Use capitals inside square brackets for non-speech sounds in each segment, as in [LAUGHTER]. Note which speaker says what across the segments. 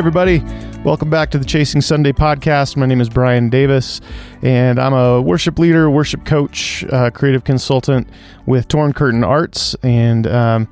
Speaker 1: everybody. Welcome back to the Chasing Sunday podcast. My name is Brian Davis, and I'm a worship leader, worship coach, uh, creative consultant with Torn Curtain Arts. And um,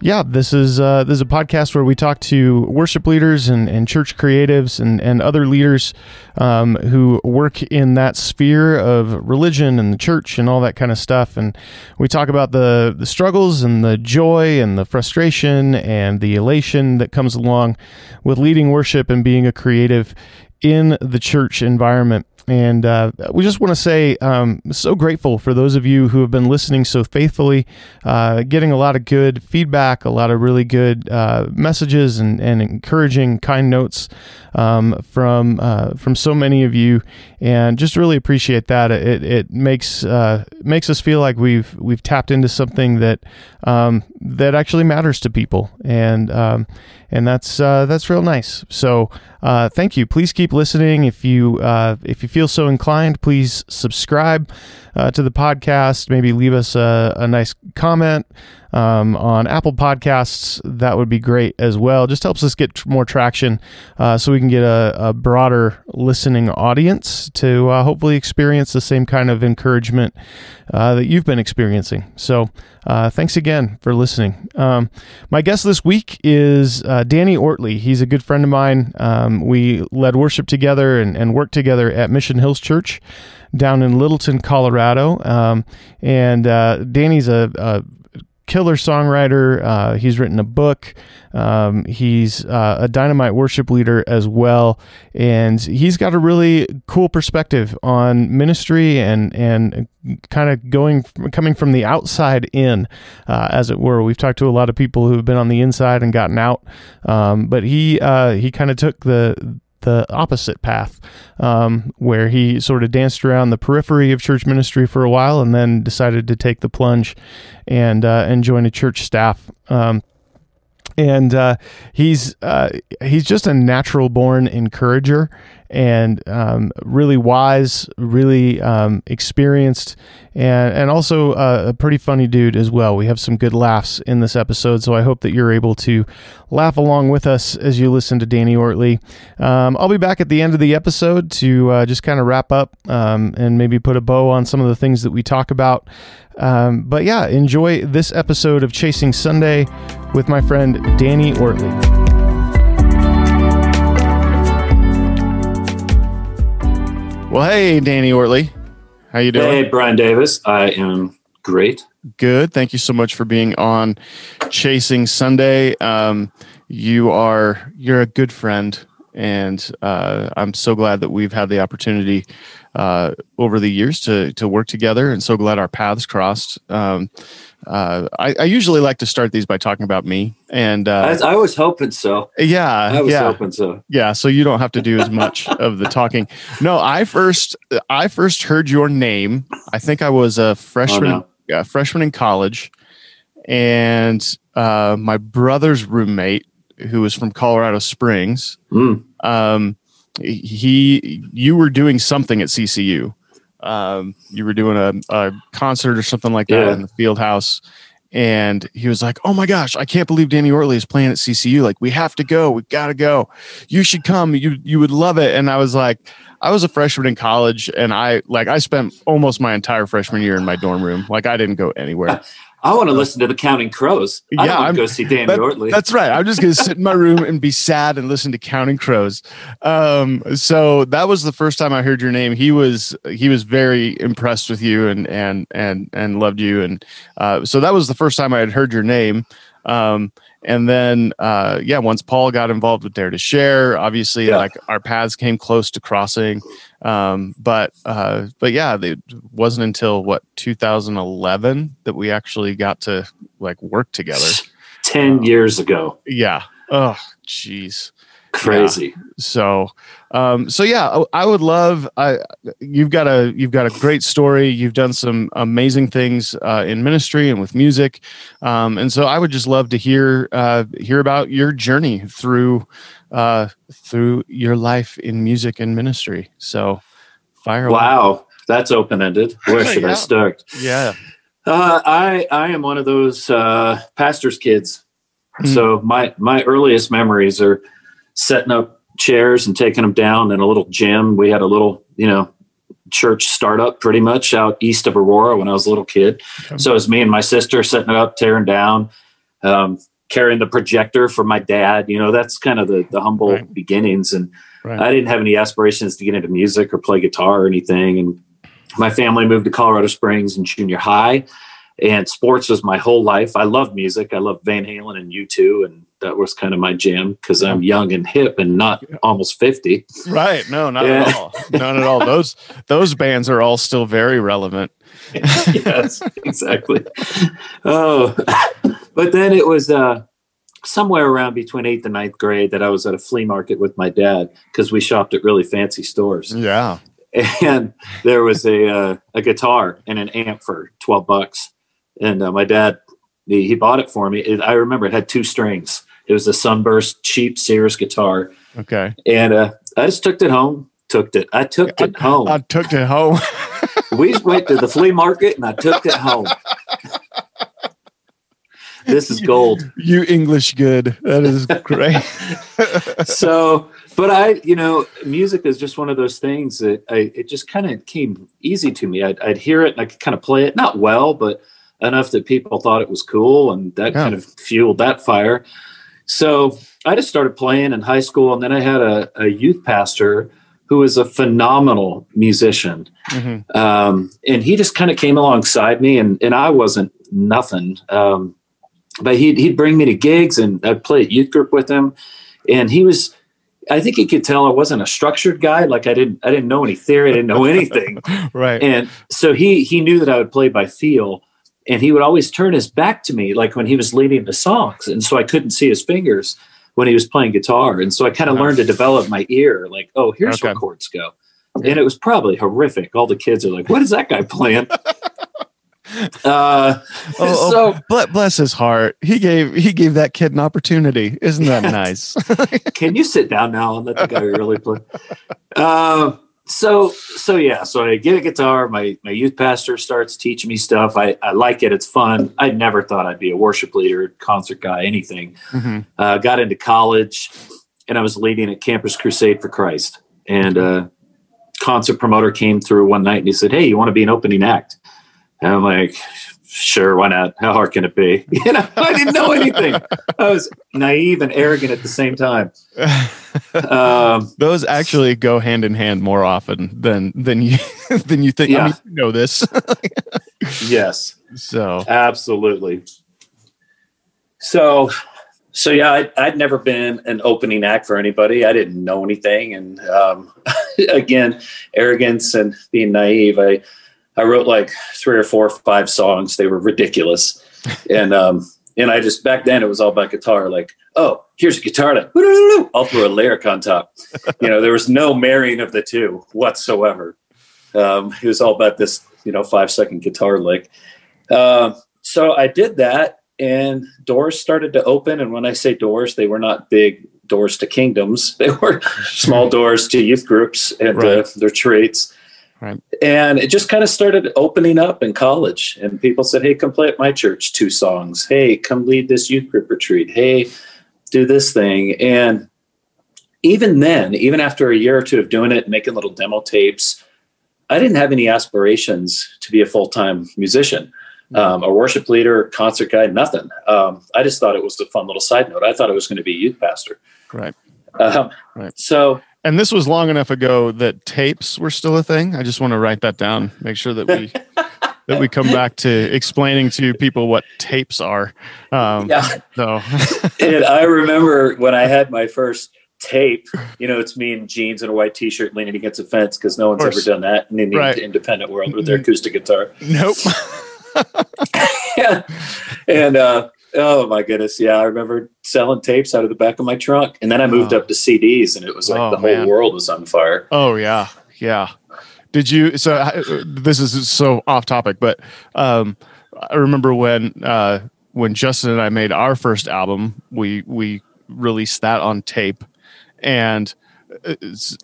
Speaker 1: yeah, this is uh, this is a podcast where we talk to worship leaders and, and church creatives and, and other leaders um, who work in that sphere of religion and the church and all that kind of stuff. And we talk about the the struggles and the joy and the frustration and the elation that comes along with leading worship and being a creative in the church environment. And uh, we just want to say, um, so grateful for those of you who have been listening so faithfully, uh, getting a lot of good feedback, a lot of really good uh, messages and, and encouraging, kind notes um, from uh, from so many of you, and just really appreciate that. It, it makes uh, makes us feel like we've we've tapped into something that um, that actually matters to people, and um, and that's uh, that's real nice. So uh, thank you. Please keep listening. If you uh, if you feel so inclined, please subscribe uh, to the podcast. Maybe leave us a, a nice comment um, on Apple Podcasts. That would be great as well. Just helps us get more traction, uh, so we can get a, a broader listening audience to uh, hopefully experience the same kind of encouragement uh, that you've been experiencing. So, uh, thanks again for listening. Um, my guest this week is uh, Danny Oertli. He's a good friend of mine. Um, we led worship together and, and worked together at Mission Hills Church down in Littleton, Colorado. Um, and uh, Danny's a, a killer songwriter. Uh, he's written a book. Um, he's uh, a dynamite worship leader as well, and he's got a really cool perspective on ministry and and kind of going coming from the outside in, uh, as it were. We've talked to a lot of people who've been on the inside and gotten out, um, but he uh, he kind of took the the opposite path, um, where he sort of danced around the periphery of church ministry for a while, and then decided to take the plunge and uh, and join a church staff. Um, and uh, he's uh, he's just a natural born encourager and um, really wise, really um, experienced, and and also uh, a pretty funny dude as well. We have some good laughs in this episode, so I hope that you're able to laugh along with us as you listen to Danny Oertli. Um, I'll be back at the end of the episode to uh, just kind of wrap up um, and maybe put a bow on some of the things that we talk about. Um, but yeah, enjoy this episode of Chasing Sunday with my friend Danny Oertli. Well, hey, Danny Oertli. How you doing?
Speaker 2: Hey, Brian Davis. I am great.
Speaker 1: Good. Thank you so much for being on Chasing Sunday. Um, you are you're a good friend, and uh, I'm so glad that we've had the opportunity uh, over the years to to work together, and so glad our paths crossed. Um, uh, I, I, usually like to start these by talking about me, and uh,
Speaker 2: I, I, was hoping so.
Speaker 1: Yeah,
Speaker 2: I was
Speaker 1: yeah,
Speaker 2: hoping so.
Speaker 1: Yeah, so you don't have to do as much [LAUGHS] of the talking. No, I first I first heard your name. I think I was a freshman, oh, no. freshman in college, and uh, my brother's roommate, who was from Colorado Springs,
Speaker 2: mm.
Speaker 1: um, he you were doing something at CCU. Um, you were doing a, a, concert or something like that yeah. in the field house. And he was like, Oh my gosh, I can't believe Danny Oertli is playing at CCU. Like, we have to go. We gotta go. You should come. You you would love it. And I was like, I was a freshman in college and I like I spent almost my entire freshman year in my dorm room. Like I didn't go anywhere. [LAUGHS]
Speaker 2: I want to listen to the Counting Crows. I yeah, I'm, go see Danny that, Oertli.
Speaker 1: That's right. I'm just going to sit in my room and be sad and listen to Counting Crows. Um, so that was the first time I heard your name. He was he was very impressed with you and and and and loved you, and uh, so that was the first time I had heard your name. Um, and then uh, yeah, once Paul got involved with Dare to Share, obviously yeah. like our paths came close to crossing. Um, but uh, but yeah, it wasn't until what 2011 that we actually got to like work together.
Speaker 2: Ten um, years ago.
Speaker 1: Yeah. Oh, jeez.
Speaker 2: Crazy.
Speaker 1: Yeah. So, um, so yeah, I would love. I you've got a you've got a great story. You've done some amazing things uh, in ministry and with music, um, and so I would just love to hear uh, hear about your journey through uh, through your life in music and ministry. So, fire!
Speaker 2: Wow, away. that's open ended. Where [LAUGHS] should yeah. I start?
Speaker 1: Yeah,
Speaker 2: uh, I I am one of those uh, pastors' kids. Mm. So my my earliest memories are setting up chairs and taking them down in a little gym. We had a little, you know, church startup pretty much out east of Aurora when I was a little kid. Okay. So it was me and my sister setting it up, tearing down, um, carrying the projector for my dad. You know, that's kind of the, the humble right. beginnings. And right. I didn't have any aspirations to get into music or play guitar or anything. And my family moved to Colorado Springs in junior high and sports was my whole life. I love music. I love Van Halen and U2 and that was kind of my jam because I'm young and hip and not almost 50.
Speaker 1: Right. No, not yeah. at all. Not at all. Those those bands are all still very relevant. [LAUGHS]
Speaker 2: yes, exactly. Oh, but then it was uh, somewhere around between eighth and ninth grade that I was at a flea market with my dad because we shopped at really fancy stores.
Speaker 1: Yeah.
Speaker 2: And there was a uh, a guitar and an amp for 12 bucks. And uh, my dad, he, he bought it for me. It, I remember it had two strings it was a Sunburst cheap Sears guitar.
Speaker 1: Okay.
Speaker 2: And uh, I just took it home. Took it. I took it
Speaker 1: I,
Speaker 2: home.
Speaker 1: I took it home. [LAUGHS]
Speaker 2: we went to the flea market and I took it home. this is gold.
Speaker 1: You English good. That is great. [LAUGHS] [LAUGHS]
Speaker 2: so, but I, you know, music is just one of those things that I, it just kind of came easy to me. I'd, I'd, hear it and I could kind of play it, not well, but enough that people thought it was cool. And that yeah. kind of fueled that fire. So I just started playing in high school, and then I had a, a youth pastor who was a phenomenal musician, mm-hmm. um, and he just kind of came alongside me, and and I wasn't nothing, um, but he'd he'd bring me to gigs, and I'd play at youth group with him, and he was. I think he could tell I wasn't a structured guy. Like I didn't, I didn't know any theory. I didn't know anything. [LAUGHS]
Speaker 1: right.
Speaker 2: And so he he knew that I would play by feel and he would always turn his back to me like when he was leading the songs and so i couldn't see his fingers when he was playing guitar and so i kind of uh-huh. learned to develop my ear like oh here's okay. where chords go. And it was probably horrific. All the kids are like what is that guy playing? [LAUGHS] Uh
Speaker 1: oh, so oh, bless his heart. He gave he gave that kid an opportunity. Isn't that nice? [LAUGHS]
Speaker 2: Can you sit down now and let the guy really play? Uh, so so yeah so i get a guitar my my youth pastor starts teaching me stuff. I i like it it's fun. I never thought i'd be a worship leader concert guy anything. Mm-hmm. uh, got into college and i was leading a campus crusade for christ. And a uh, concert promoter came through one night and he said hey you want to be an opening act? And i'm like sure, why not? How hard can it be? [LAUGHS] You know, I didn't know anything. I was naive and arrogant at the same time. [LAUGHS]
Speaker 1: Um, Those actually go hand in hand more often than than you [LAUGHS] than you think. Yeah. I mean, you know this.
Speaker 2: yes.
Speaker 1: So
Speaker 2: absolutely. So, so yeah, I'd, I'd, never been an opening act for anybody. I didn't know anything, and um, again, arrogance and being naive. I I wrote like three or four or five songs. They were ridiculous. [LAUGHS] and um, and I just back then it was all about guitar. Like, oh, here's a guitar. Like, I'll throw a lyric on top. [LAUGHS] You know, there was no marrying of the two whatsoever. Um, it was all about this, you know, five second guitar lick. Uh, so I did that, and doors started to open. And when I say doors, they were not big doors to kingdoms; [LAUGHS] they were small doors to youth groups and uh, right. uh, their traits. Right. And it just kind of started opening up in college. And people said, Hey, come play at my church two songs. Hey, come lead this youth group retreat. Hey, do this thing. And even then, even after a year or two of doing it, making little demo tapes, I didn't have any aspirations to be a full time musician, mm-hmm. um, a worship leader, concert guy, nothing. Um, I just thought it was a fun little side note. I thought I was going to be a youth pastor.
Speaker 1: Right.
Speaker 2: Um, right. So
Speaker 1: and this was long enough ago that tapes were still a thing. I just want to write that down. Make sure that we that we come back to explaining to people what tapes are. Um, yeah. So, [LAUGHS]
Speaker 2: and I remember when I had my first tape. You know, it's me in jeans and a white T-shirt leaning against a fence because no one's ever done that in the right. independent world with their acoustic guitar.
Speaker 1: Nope. [LAUGHS]
Speaker 2: yeah. And uh, Oh my goodness. Yeah. I remember selling tapes out of the back of my trunk. And then I moved oh. up to CDs and it was like oh, the whole man. world was on fire.
Speaker 1: Oh, yeah. Yeah. Did you? So uh, this is so off topic, but um, I remember when uh, when Justin and I made our first album, we we released that on tape, and uh,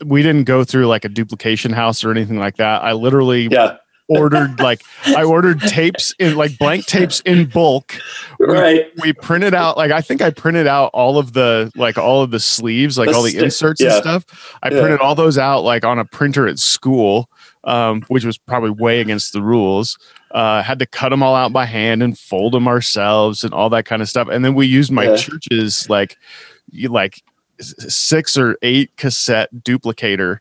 Speaker 1: we didn't go through like a duplication house or anything like that. I literally
Speaker 2: yeah
Speaker 1: ordered like I ordered tapes in like blank tapes in bulk. We,
Speaker 2: right.
Speaker 1: We printed out like I think I printed out all of the like all of the sleeves, like
Speaker 2: The
Speaker 1: all the inserts
Speaker 2: yeah.
Speaker 1: and stuff. I
Speaker 2: Yeah.
Speaker 1: printed all those out like on a printer at school, um, which was probably way against the rules. Uh, had to cut them all out by hand and fold them ourselves and all that kind of stuff. And then we used my
Speaker 2: Yeah.
Speaker 1: church's like you like six or eight cassette duplicator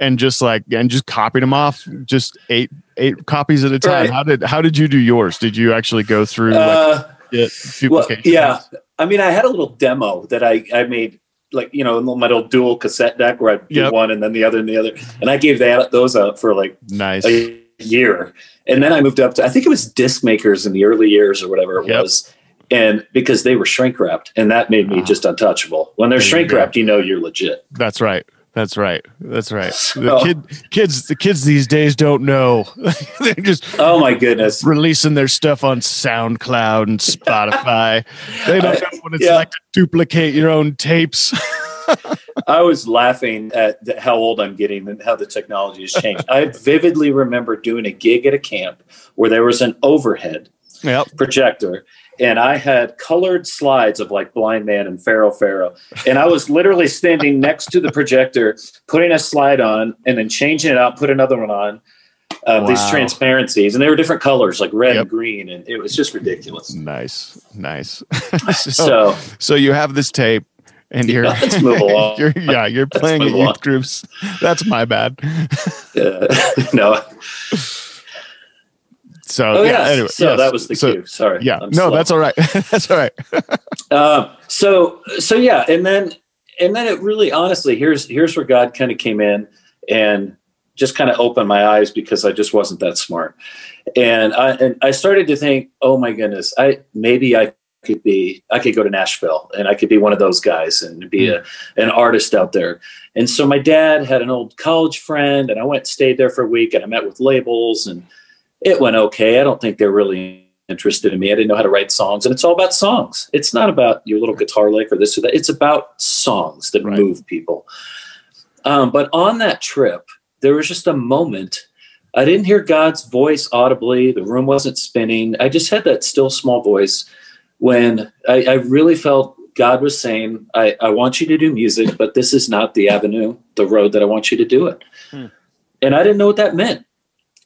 Speaker 1: and just like and just copied them off just eight eight copies at a time
Speaker 2: Right.
Speaker 1: how did how did you do yours did you actually go through like
Speaker 2: Uh, well, yeah. I mean, I had a little demo that I, I made, like, you know, my little dual cassette deck where I do
Speaker 1: Yep.
Speaker 2: one and then the other and the other. And I gave that those out for like
Speaker 1: nice
Speaker 2: a year. And then I moved up to, I think it was disc makers in the early years or whatever it
Speaker 1: Yep.
Speaker 2: was. And because they were shrink wrapped, and that made me
Speaker 1: Ah.
Speaker 2: just untouchable. When they're shrink wrapped, you know you're legit.
Speaker 1: that's right that's right. That's right. The
Speaker 2: So-
Speaker 1: kid kids the kids these days don't know. [LAUGHS] They're just
Speaker 2: Oh my goodness.
Speaker 1: releasing their stuff on soundcloud and spotify. [LAUGHS] They don't know what it's
Speaker 2: Yeah.
Speaker 1: like to duplicate your own tapes. [LAUGHS]
Speaker 2: I was laughing at the, how old I'm getting and how the technology has changed. I vividly remember doing a gig at a camp where there was an overhead
Speaker 1: yep.
Speaker 2: projector and I had colored slides of like Blind Man and Pharaoh Pharaoh. And I was literally standing next to the projector, putting a slide on and then changing it out, put another one on. Uh, These transparencies, and they were different colors, like red
Speaker 1: Yep.
Speaker 2: and green, and it was just ridiculous.
Speaker 1: nice nice [LAUGHS] so,
Speaker 2: So,
Speaker 1: so you have this tape and you're,
Speaker 2: Let's move [LAUGHS] along.
Speaker 1: you're yeah you're playing at youth
Speaker 2: along.
Speaker 1: groups that's my bad
Speaker 2: uh, [LAUGHS] no.
Speaker 1: So
Speaker 2: Oh
Speaker 1: yeah,
Speaker 2: yeah.
Speaker 1: anyway
Speaker 2: so
Speaker 1: yes.
Speaker 2: that was the
Speaker 1: so,
Speaker 2: cue. Sorry.
Speaker 1: yeah
Speaker 2: I'm
Speaker 1: no
Speaker 2: slow.
Speaker 1: that's all right [LAUGHS] that's all right
Speaker 2: Um, [LAUGHS] so so yeah, and then and then it really honestly here's here's where God kind of came in and just kind of opened my eyes because I just wasn't that smart, and I and I started to think, oh my goodness, I maybe I could be I could go to Nashville and I could be one of those guys and be a an artist out there. And so my dad had an old college friend, and I went and stayed there for a week, and I met with labels, and it went okay. I don't think they're really interested in me. I didn't know how to write songs, and it's all about songs. It's not about your little guitar lick or this or that. It's about songs that
Speaker 1: Right.
Speaker 2: move people. Um, but on that trip, there was just a moment. I didn't hear God's voice audibly. The room wasn't spinning. I just had that still small voice when I, I really felt God was saying, I, I want you to do music, but this is not the avenue, the road that I want you to do it.
Speaker 1: Hmm.
Speaker 2: And I didn't know what that meant.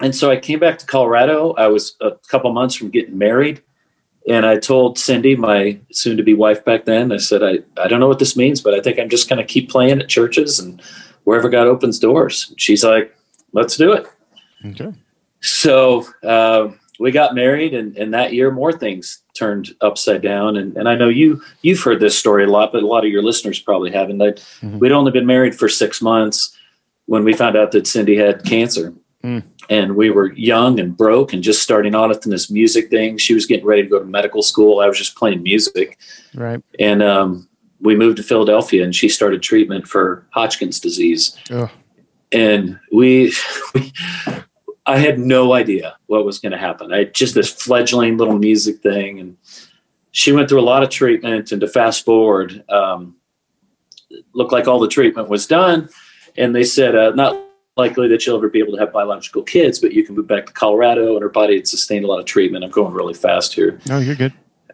Speaker 2: And so I came back to Colorado. I was a couple months from getting married. And I told Cindy, my soon to be wife back then, I said, I, I don't know what this means, but I think I'm just going to keep playing at churches and wherever God opens doors. She's like, let's do it.
Speaker 1: okay
Speaker 2: So uh, we got married, and, and that year more things turned upside down. And, and I know you you've heard this story a lot, but a lot of your listeners probably haven't. I,
Speaker 1: Mhm.
Speaker 2: We'd only been married for six months when we found out that Cindy had cancer.
Speaker 1: Mm.
Speaker 2: And we were young and broke and just starting out in this music thing. She was getting ready to go to medical school. I was just playing music.
Speaker 1: right
Speaker 2: And um, we moved to Philadelphia and she started treatment for Hodgkin's disease
Speaker 1: oh,
Speaker 2: and we, we [LAUGHS] I had no idea what was going to happen. I just this fledgling little music thing, and she went through a lot of treatment. And to fast forward, um, looked like all the treatment was done, and they said uh, not likely that you'll ever be able to have biological kids, but you can move back to Colorado, and her body had sustained a lot of treatment. I'm going really fast here.
Speaker 1: no you're good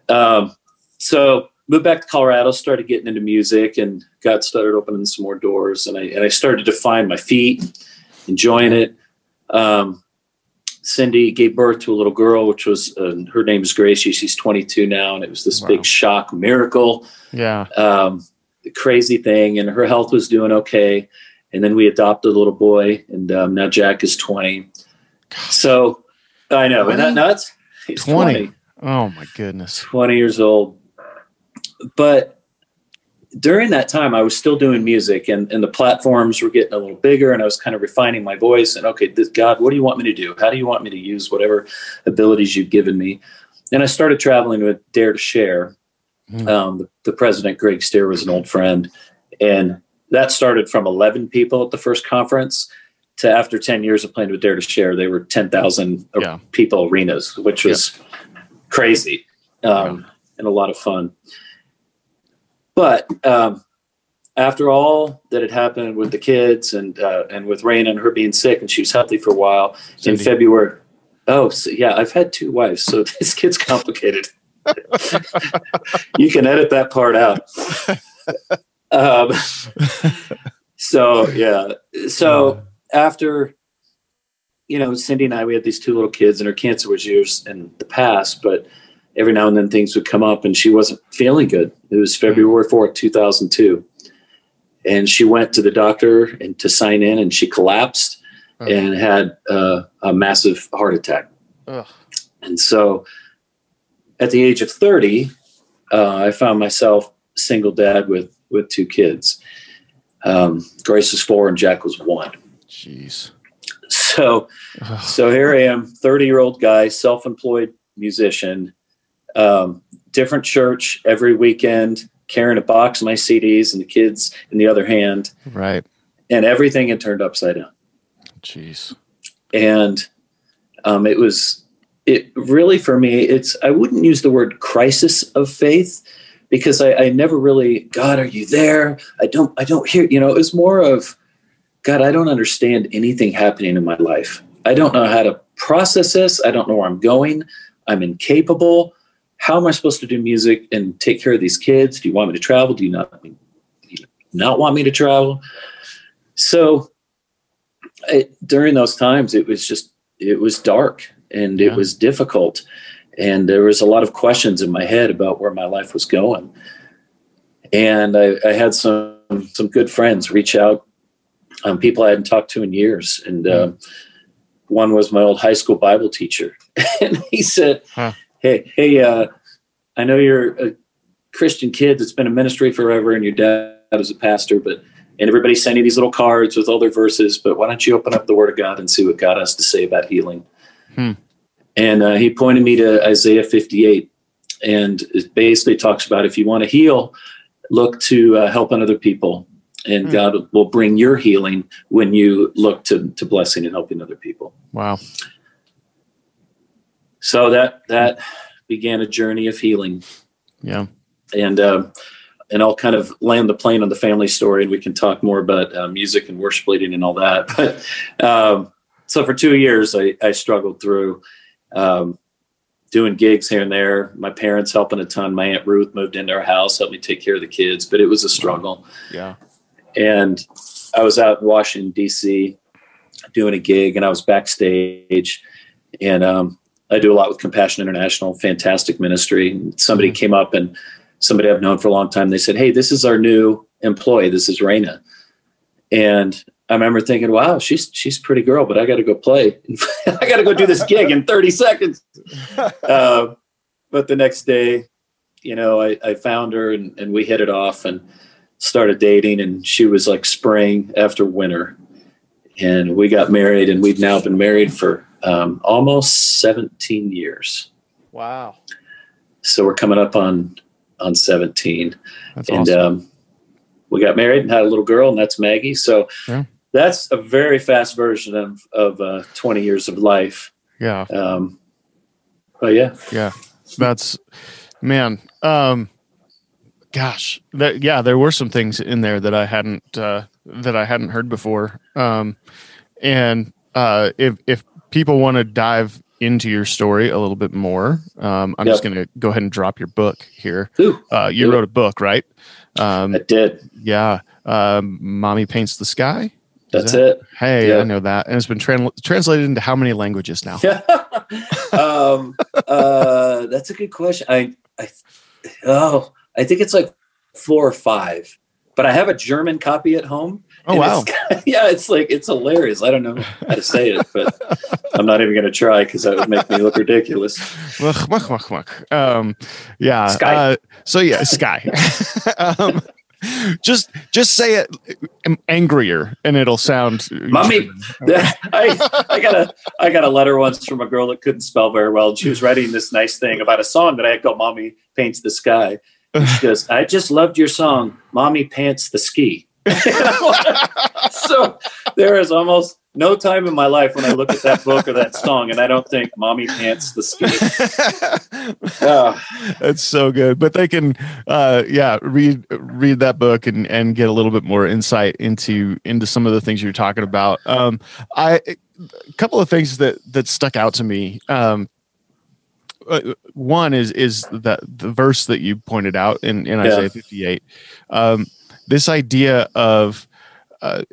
Speaker 2: Um, so moved back to Colorado, started getting into music, and got started opening some more doors, and I and I started to find my feet, enjoying it. Um, Cindy gave birth to a little girl, which was uh, her name is Gracie. She's 22 now, and it was this
Speaker 1: Wow.
Speaker 2: big shock miracle,
Speaker 1: yeah
Speaker 2: um, crazy thing, and her health was doing okay. And then we adopted a little boy, and um, now Jack is 20. So I know, isn't that nuts? He's
Speaker 1: 20.
Speaker 2: 20.
Speaker 1: oh my goodness
Speaker 2: 20 years old. But during that time, I was still doing music and, and the platforms were getting a little bigger and I was kind of refining my voice and, okay, this, God, what do you want me to do? How do you want me to use whatever abilities you've given me? And I started traveling with Dare to Share.
Speaker 1: Hmm.
Speaker 2: Um, the, the president, Greg Stier, was an old friend. And that started from 11 people at the first conference to after 10 years of playing with Dare to Share, they were 10,000
Speaker 1: Yeah.
Speaker 2: people arenas, which was crazy um, and a lot of fun. But um, after all that had happened with the kids and uh, and with Rain and her being sick and she was healthy for a while
Speaker 1: Cindy.
Speaker 2: in February, Oh, so, yeah, I've had two wives, so [LAUGHS] this gets complicated. [LAUGHS] you can edit that part out. [LAUGHS] Um, so yeah, so after you know Cindy and I, we had these two little kids, and her cancer was years in the past, but every now and then things would come up, and she wasn't feeling good. It was February fourth, two thousand two, and she went to the doctor and to sign in, and she collapsed and had uh, a massive heart attack.
Speaker 1: Ugh.
Speaker 2: And so at the age of 30, uh, I found myself single dad with, with two kids. Um, Grace was four and Jack was one.
Speaker 1: Jeez.
Speaker 2: So,
Speaker 1: Ugh.
Speaker 2: so here I am, 30 year old guy, self-employed musician, um, different church every weekend, carrying a box of my CDs and the kids in the other hand,
Speaker 1: Right.
Speaker 2: and everything had turned upside down.
Speaker 1: Jeez.
Speaker 2: and um, it was it really for me it's i wouldn't use the word crisis of faith because I, I never really god are you there? I don't i don't hear you know it was more of god i don't understand anything happening in my life. I don't know how to process this. I don't know where i'm going. I'm incapable. How am i supposed to do music and take care of these kids? Do you want me to travel? Do you not do you not want me to travel? So it, during those times it was just it was dark and it
Speaker 1: Yeah.
Speaker 2: was difficult and there was a lot of questions in my head about where my life was going. And i, I had some some good friends reach out um, people i hadn't talked to in years. And um, one was my old high school bible teacher. [LAUGHS] And he said
Speaker 1: Huh.
Speaker 2: hey hey uh, i know you're a christian kid that's been in ministry forever and your dad is a pastor but and everybody's sending these little cards with all their verses but why don't you open up the word of god and see what god has to say about healing?
Speaker 1: Hmm.
Speaker 2: And uh, he pointed me to isaiah 58 and it basically talks about if you want to heal look to uh, helping other people and
Speaker 1: Hmm.
Speaker 2: god will bring your healing when you look to, to blessing and helping other people
Speaker 1: Wow.
Speaker 2: so that that began a journey of healing
Speaker 1: Yeah.
Speaker 2: and um, and I'll kind of land the plane on the family story, and we can talk more about uh, music and worship leading and all that. [LAUGHS] But um, so for two years, I, I struggled through um, doing gigs here and there. My parents helping a ton. My aunt Ruth moved into our house, helped me take care of the kids, but it was a struggle.
Speaker 1: Yeah.
Speaker 2: And I was out in Washington D.C. doing a gig, and I was backstage, and um, I do a lot with Compassion International, fantastic ministry. Somebody came up and somebody I've known for a long time. They said, "Hey, this is our new employee. This is Raina." And I remember thinking, "Wow, she's she's a pretty girl, but I got to go play. [LAUGHS] I got to go do this gig in 30 seconds." [LAUGHS] uh, but the next day, you know, I, I found her and, and we hit it off and started dating. And she was like spring after winter, and we got married. And we've now been married for um, almost 17 years.
Speaker 1: Wow.
Speaker 2: So we're coming up on on 17
Speaker 1: That's
Speaker 2: and
Speaker 1: awesome.
Speaker 2: um, we got married and had a little girl, and that's Maggie. So
Speaker 1: Yeah.
Speaker 2: That's a very fast version of of uh, 20 years of life.
Speaker 1: yeah.
Speaker 2: Um, but yeah,
Speaker 1: Yeah. That's man. Um gosh. That yeah, there were some things in there that I hadn't uh that I hadn't heard before. Um and uh if if people want to dive into your story a little bit more, um I'm just going to go ahead and drop your book here.
Speaker 2: Ooh,
Speaker 1: Uh you
Speaker 2: it.
Speaker 1: wrote a book, right? Um
Speaker 2: I did.
Speaker 1: yeah. Um Mommy Paints the Sky.
Speaker 2: That's
Speaker 1: that-
Speaker 2: it.
Speaker 1: Hey,
Speaker 2: Yeah.
Speaker 1: I know that. And it's been tran- translated into how many languages now? [LAUGHS]
Speaker 2: um, uh, that's a good question. I, I, oh, I think it's like four or five. But I have a German copy at home.
Speaker 1: Oh wow.
Speaker 2: it's- [LAUGHS] yeah, it's like it's hilarious. I don't know how to say it, but I'm not even going to try because that would make me look ridiculous.
Speaker 1: Um, yeah.
Speaker 2: Sky.
Speaker 1: Uh, so yeah, sky. [LAUGHS] um, just just say it angrier, and it'll sound.
Speaker 2: Mommy, [LAUGHS] I, I got a I got a letter once from a girl that couldn't spell very well, and she was writing this nice thing about a song that I had called "Mommy Paints the Sky." And she [LAUGHS] goes, "I just loved your song, Mommy Pants the Ski." [LAUGHS] so there is almost no time in my life when I look at that book or that song, and I don't think "Mommy Pants the Ski." Ah, [LAUGHS]
Speaker 1: That's so good. But they can, uh, yeah, read read that book and and get a little bit more insight into into some of the things you're talking about. Um, I a couple of things that that stuck out to me. Um, uh, one is is that the verse that you pointed out in, in Isaiah 58. Um, this idea of uh,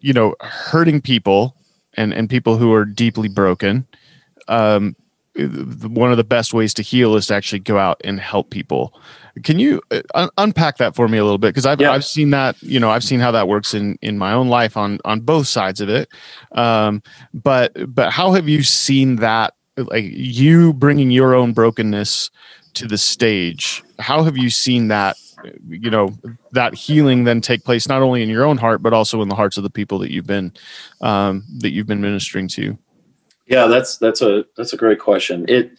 Speaker 1: you know hurting people and and people who are deeply broken. Um, one of the best ways to heal is to actually go out and help people. Can you uh, un- unpack that for me a little bit? Because I've yeah. I've seen that you know I've seen how that works in in my own life on on both sides of it. Um, but but how have you seen that like you bringing your own brokenness to the stage? How have you seen that you know that healing then take place not only in your own heart but also in the hearts of the people that you've been um, that you've been ministering to?
Speaker 2: Yeah, that's that's a that's a great question. It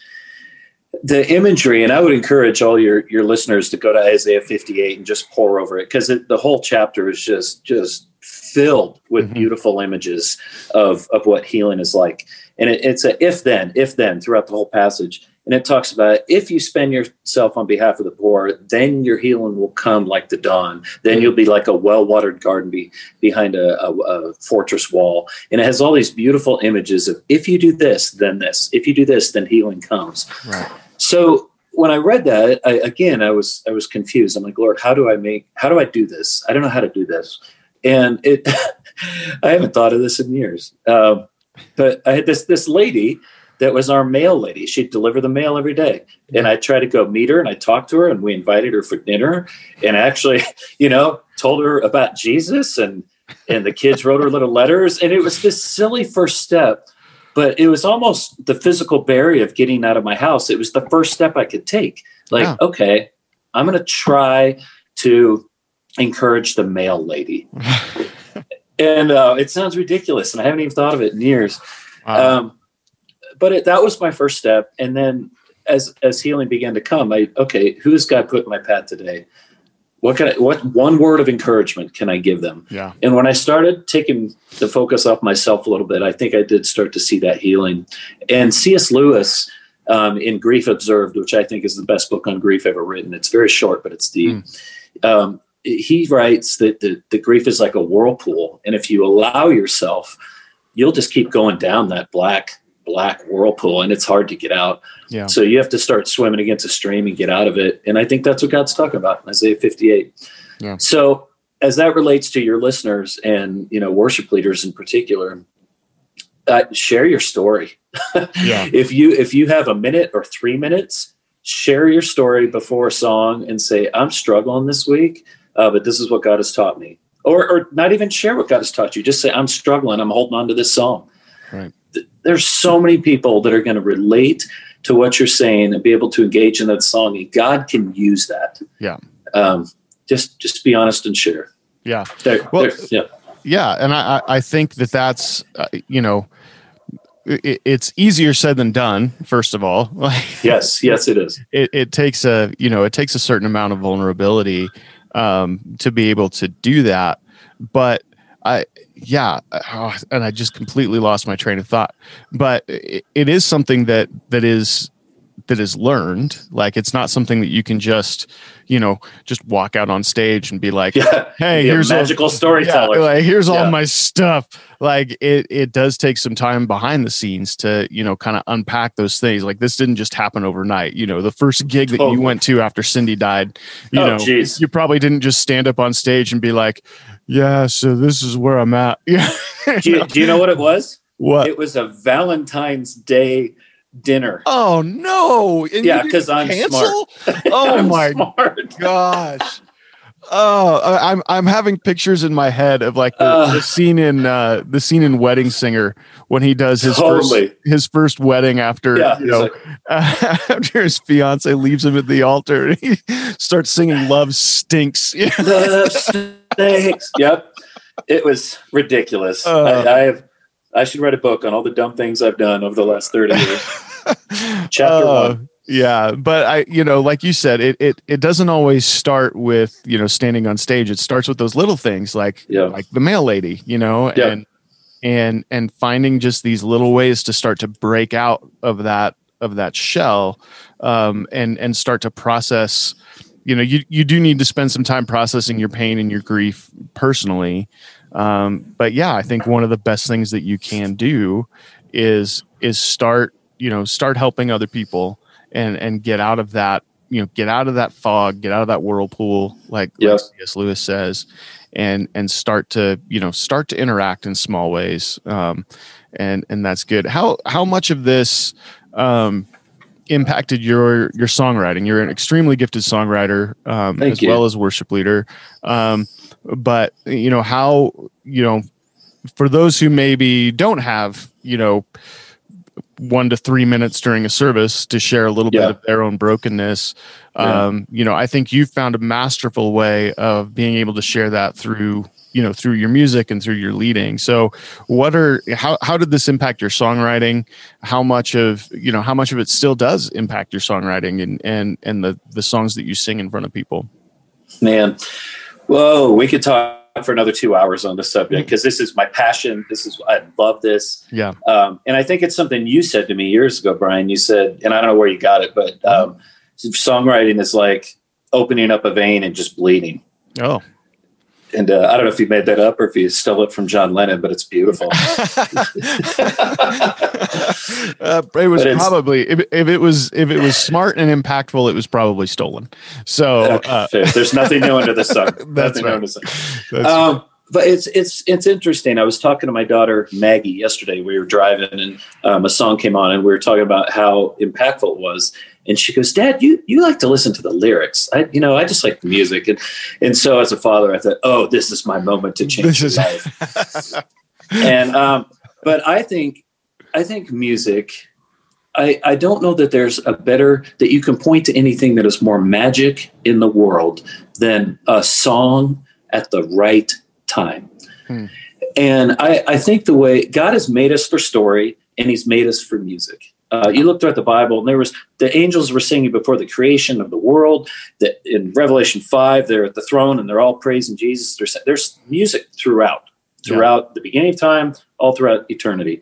Speaker 2: the imagery, and I would encourage all your your listeners to go to Isaiah 58 and just pour over it because the whole chapter is just just filled with mm-hmm. beautiful images of of what healing is like, and it, it's a if then if then throughout the whole passage. And it talks about if you spend yourself on behalf of the poor, then your healing will come like the dawn. Then you'll be like a well watered garden be, behind a, a, a, fortress wall. And it has all these beautiful images of if you do this, then this. If you do this, then healing comes. Right. So when I read that, I, again, I was I was confused. I'm like, Lord, how do I make? How do I do this? I don't know how to do this. And it, [LAUGHS] I haven't thought of this in years. Um, but I had this this lady that was our mail lady. She'd deliver the mail every day. And I tried to go meet her and I talked to her and we invited her for dinner and actually, [LAUGHS] you know, told her about Jesus and and the kids wrote her little letters. And it was this silly first step, but it was almost the physical barrier of getting out of my house. It was the first step I could take. Like, okay, I'm gonna try to encourage the mail lady. [LAUGHS] and uh, it sounds ridiculous, and I haven't even thought of it in years. Wow. Um, but it, that was my first step. And then as as healing began to come, I okay, who's God put in my path today? What can I, what one word of encouragement can I give them?
Speaker 1: Yeah.
Speaker 2: And when I started taking the focus off myself a little bit, I think I did start to see that healing. And C.S. Lewis um, in Grief Observed, which I think is the best book on grief ever written. It's very short, but it's deep. Mm. Um, he writes that the, the grief is like a whirlpool, and if you allow yourself, you'll just keep going down that black black whirlpool and it's hard to get out. Yeah. So you have to start swimming against a stream and get out of it. And I think that's what God's talking about in Isaiah 58. Yeah. So as that relates to your listeners and you know worship leaders in particular, uh, share your story. [LAUGHS] yeah. if you if you have a minute or three minutes, share your story before a song and say, "I'm struggling this week, uh, but this is what God has taught me." Or, or not even share what God has taught you. Just say, "I'm struggling. I'm holding on to this song."
Speaker 1: Right
Speaker 2: there's so many people that are going to relate to what you're saying and be able to engage in that song and god can use that.
Speaker 1: Yeah.
Speaker 2: Um, just just be honest and share.
Speaker 1: Yeah.
Speaker 2: Well, yeah.
Speaker 1: yeah and i i think that that's uh, you know it, it's easier said than done first of all. [LAUGHS]
Speaker 2: Yes yes it is.
Speaker 1: It, it takes a you know it takes a certain amount of vulnerability um, to be able to do that. But I yeah, oh, and I just completely lost my train of thought. But it, it is something that that is that is learned. Like it's not something that you can just, you know, just walk out on stage and be like, yeah, "Hey, here's
Speaker 2: a magical all, storyteller.
Speaker 1: Yeah, like, here's yeah. all my stuff." Like it, it does take some time behind the scenes to, you know, kind of unpack those things. Like this didn't just happen overnight. You know, the first gig that you went to after Cindy died, you oh, know, geez. you probably didn't just stand up on stage and be like, "Yeah, so this is where I'm at." [LAUGHS] Yeah.
Speaker 2: do, you, do you know what it was?
Speaker 1: What?
Speaker 2: It was a Valentine's Day dinner.
Speaker 1: Oh no!
Speaker 2: And yeah, because I'm cancel?
Speaker 1: smart. [LAUGHS] Oh I'm my smart. [LAUGHS] gosh! Oh, I'm I'm having pictures in my head of like the, uh, the scene in uh, the scene in Wedding Singer when he does his totally. first his first wedding after yeah, you know like, uh, after his fiance leaves him at the altar and he starts singing "Love Stinks."
Speaker 2: Love stinks. [LAUGHS] Yep, it was ridiculous. Uh, I, I have I should write a book on all the dumb things I've done over the last 30 years. [LAUGHS] Chapter uh, one.
Speaker 1: Yeah, but I, you know, like you said, it, it it doesn't always start with you know standing on stage. It starts with those little things, like yeah. like the mail lady, you know, yeah. and and and finding just these little ways to start to break out of that of that shell, um, and and start to process. You know, you you do need to spend some time processing your pain and your grief personally, Um, but yeah, I think one of the best things that you can do is is start you know start helping other people and and get out of that you know get out of that fog, get out of that whirlpool, like,
Speaker 2: Yep.
Speaker 1: like C.S. Lewis says, and and start to you know start to interact in small ways. Um, and and that's good. How how much of this um, impacted your your songwriting? You're an extremely gifted songwriter um, as
Speaker 2: you.
Speaker 1: well as worship leader. Um, but you know how you know for those who maybe don't have you know one to three minutes during a service to share a little
Speaker 2: Yeah.
Speaker 1: bit of their own brokenness.
Speaker 2: Yeah.
Speaker 1: Um, you know, I think you found a masterful way of being able to share that through, you know, through your music and through your leading. So what are, how, how did this impact your songwriting? How much of, you know, how much of it still does impact your songwriting and, and, and the, the songs that you sing in front of people?
Speaker 2: Man, whoa, we could talk for another two hours on this subject because this is my passion. This is I love this,
Speaker 1: Yeah.
Speaker 2: um, and I think it's something you said to me years ago, Brian. You said, and I don't know where you got it, but um, songwriting is like opening up a vein and just bleeding.
Speaker 1: Oh,
Speaker 2: And uh, I don't know if you made that up or if you stole it from John Lennon, but it's beautiful. [LAUGHS] [LAUGHS]
Speaker 1: uh, it was
Speaker 2: But
Speaker 1: probably if, if it was if it was smart and impactful, it was probably stolen. So uh,
Speaker 2: There's nothing new under the sun. [LAUGHS]
Speaker 1: That's
Speaker 2: nothing
Speaker 1: right.
Speaker 2: new under the sun.
Speaker 1: that's-
Speaker 2: Um, but it's it's it's interesting. I was talking to my daughter Maggie yesterday. We were driving, and um, a song came on, and we were talking about how impactful it was. And she goes, "Dad, you you like to listen to the lyrics? I you know I just like the music." And and so as a father, I thought, "Oh, this is my moment to change
Speaker 1: This is-
Speaker 2: life." [LAUGHS] and um, but I think I think music. I, I don't know that there's a better that you can point to anything that is more magic in the world than a song at the right time.
Speaker 1: Hmm.
Speaker 2: And I, I think the way God has made us for story and He's made us for music. Uh, you look throughout the Bible, and there was the angels were singing before the creation of the world. That in Revelation five, they're at the throne and they're all praising Jesus. There's there's music throughout,
Speaker 1: Yeah.
Speaker 2: throughout the beginning of time, all throughout eternity.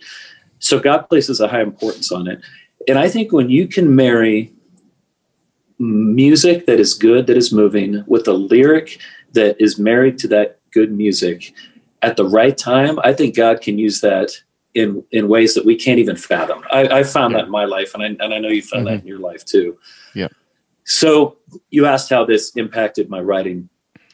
Speaker 2: So God places a high importance on it. And I think when you can marry music that is good, that is moving, with a lyric that is married to that good music at the right time, I think God can use that in in ways that we can't even fathom. I, I found
Speaker 1: Yeah.
Speaker 2: that in my life, and I and I know you found
Speaker 1: Mhm.
Speaker 2: that in your life too.
Speaker 1: Yeah.
Speaker 2: So you asked how this impacted my writing.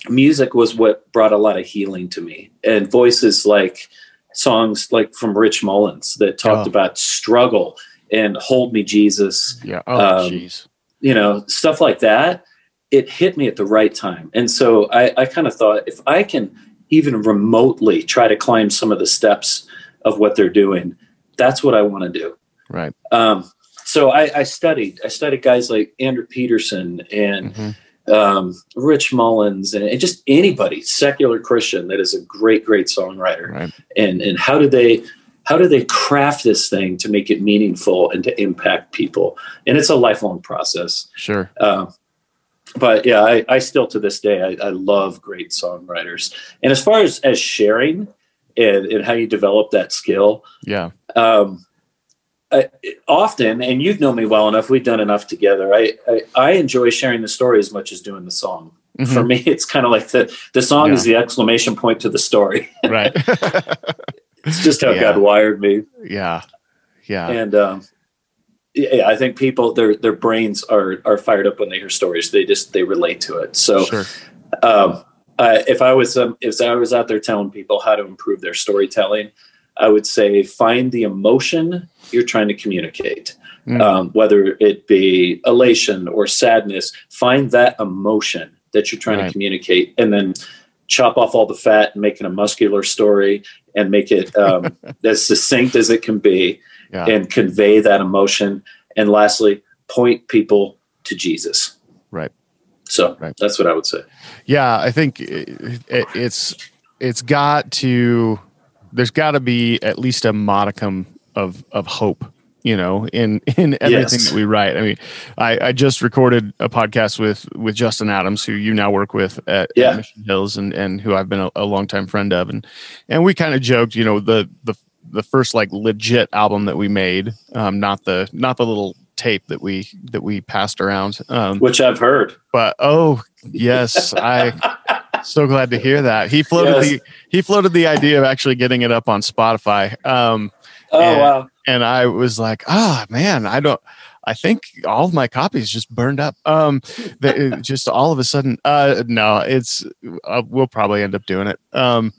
Speaker 2: Music was what brought a lot of healing to me, and voices like songs like from Rich Mullins that talked
Speaker 1: Oh.
Speaker 2: about struggle and "Hold Me, Jesus."
Speaker 1: yeah. Oh,
Speaker 2: um,
Speaker 1: jeez.
Speaker 2: you know, stuff like that, it hit me at the right time. And so I, I kind of thought if I can even remotely try to climb some of the steps of what they're doing, that's what I want to do.
Speaker 1: right.
Speaker 2: Um, so I, I studied. I studied guys like Andrew Peterson and
Speaker 1: Mhm.
Speaker 2: um, Rich Mullins and, and just anybody secular Christian that is a great, great songwriter
Speaker 1: Right.
Speaker 2: and and how do they how do they craft this thing to make it meaningful and to impact people and it's a lifelong process
Speaker 1: Sure.
Speaker 2: um, but yeah I, I still to this day I, I love great songwriters and as far as as sharing and, and how you develop that skill
Speaker 1: Yeah.
Speaker 2: um, I, often and you've known me well enough we've done enough together I, I i enjoy sharing the story as much as doing the song
Speaker 1: Mhm.
Speaker 2: for me it's kind of like the the song is the exclamation point to the story [LAUGHS]
Speaker 1: right.
Speaker 2: it's just how
Speaker 1: Yeah.
Speaker 2: god wired me
Speaker 1: yeah. Yeah.
Speaker 2: and um, yeah, I think people their their brains are are fired up when they hear stories. They just they relate to it. So
Speaker 1: sure.
Speaker 2: um, uh, if I was um, if I was out there telling people how to improve their storytelling, I would say find the emotion you're trying to communicate,
Speaker 1: Mm.
Speaker 2: um, whether it be elation or sadness. Find that emotion that you're trying
Speaker 1: Right.
Speaker 2: to communicate, and then chop off all the fat and make it a muscular story and make it um, [LAUGHS] as succinct as it can be
Speaker 1: Yeah.
Speaker 2: and convey that emotion. And lastly, point people to Jesus.
Speaker 1: Right.
Speaker 2: So
Speaker 1: Right.
Speaker 2: that's what I would say.
Speaker 1: yeah i think it, it, it's it's got to there's got to be at least a modicum of of hope you know in in everything
Speaker 2: Yes.
Speaker 1: that we write i mean i i just recorded a podcast with with justin adams who you now work with at,
Speaker 2: Yeah.
Speaker 1: at mission hills and and who i've been a, a longtime friend of and and we kind of joked you know the the the first like legit album that we made um not the not the little tape that we that we passed around um
Speaker 2: Which I've heard.
Speaker 1: but oh yes i [LAUGHS] so glad to hear that. He floated yes. the he floated the idea of actually getting it up on Spotify. Um,
Speaker 2: oh and, wow!
Speaker 1: And I was like, ah, oh, man, I don't. I think all of my copies just burned up. Um, they, just all of a sudden, uh, no, it's uh, we'll probably end up doing it. Um,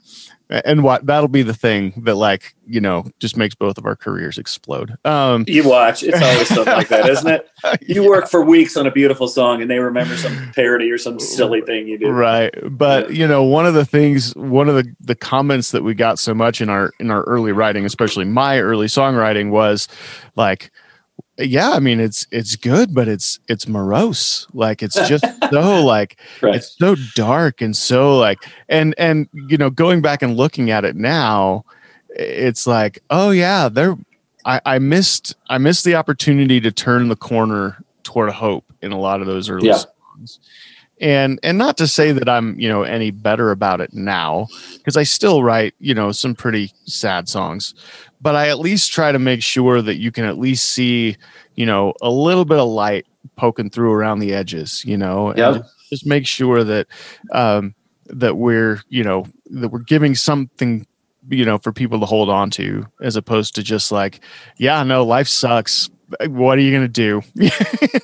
Speaker 1: and what that'll be the thing that like you know just makes both of our careers explode. Um
Speaker 2: you watch. It's always something like that isn't it? [LAUGHS] You yeah. work for weeks on a beautiful song and they remember some parody or some silly thing you do.
Speaker 1: Right. But yeah. you know one of the things one of the the comments that we got so much in our in our early writing especially my early songwriting was like yeah i mean it's it's good but it's it's morose like it's just [LAUGHS] so like right. it's so dark and so like and and you know going back and looking at it now it's like oh yeah there i i missed i missed the opportunity to turn the corner toward hope in a lot of those early yeah. songs and and not to say that i'm you know any better about it now because i still write you know some pretty sad songs but i at least try to make sure that you can at least see you know a little bit of light poking through around the edges you know
Speaker 2: yep.
Speaker 1: and just make sure that um that we're you know that we're giving something you know for people to hold on to as opposed to just like yeah no life sucks. What are you going to do? [LAUGHS]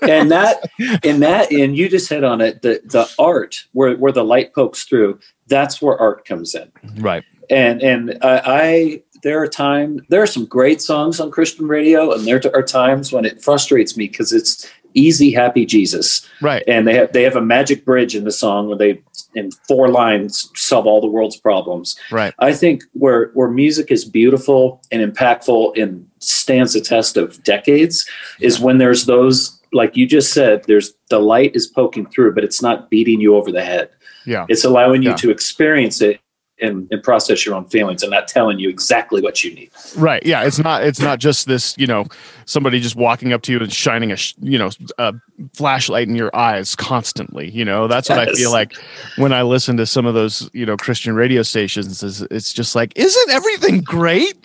Speaker 2: And that and that and you just hit on it the the art where where the light pokes through that's where art comes in.
Speaker 1: Right.
Speaker 2: And and I, I there are times there are some great songs on christian radio and there are times when it frustrates me because it's easy happy jesus.
Speaker 1: Right.
Speaker 2: And they have they have a magic bridge in the song where they in four lines solve all the world's problems.
Speaker 1: Right.
Speaker 2: I think where where music is beautiful and impactful and stands the test of decades is when there's those like you just said there's the light is poking through but it's not beating you over the head.
Speaker 1: Yeah.
Speaker 2: It's allowing you yeah. to experience it and, and process your own feelings and not telling you exactly what you need.
Speaker 1: Right. Yeah. It's not, it's not just this, you know, somebody just walking up to you and shining a, you know, a flashlight in your eyes constantly. You know, that's what yes. I feel like when I listen to some of those, you know, Christian radio stations is it's just like, isn't everything great?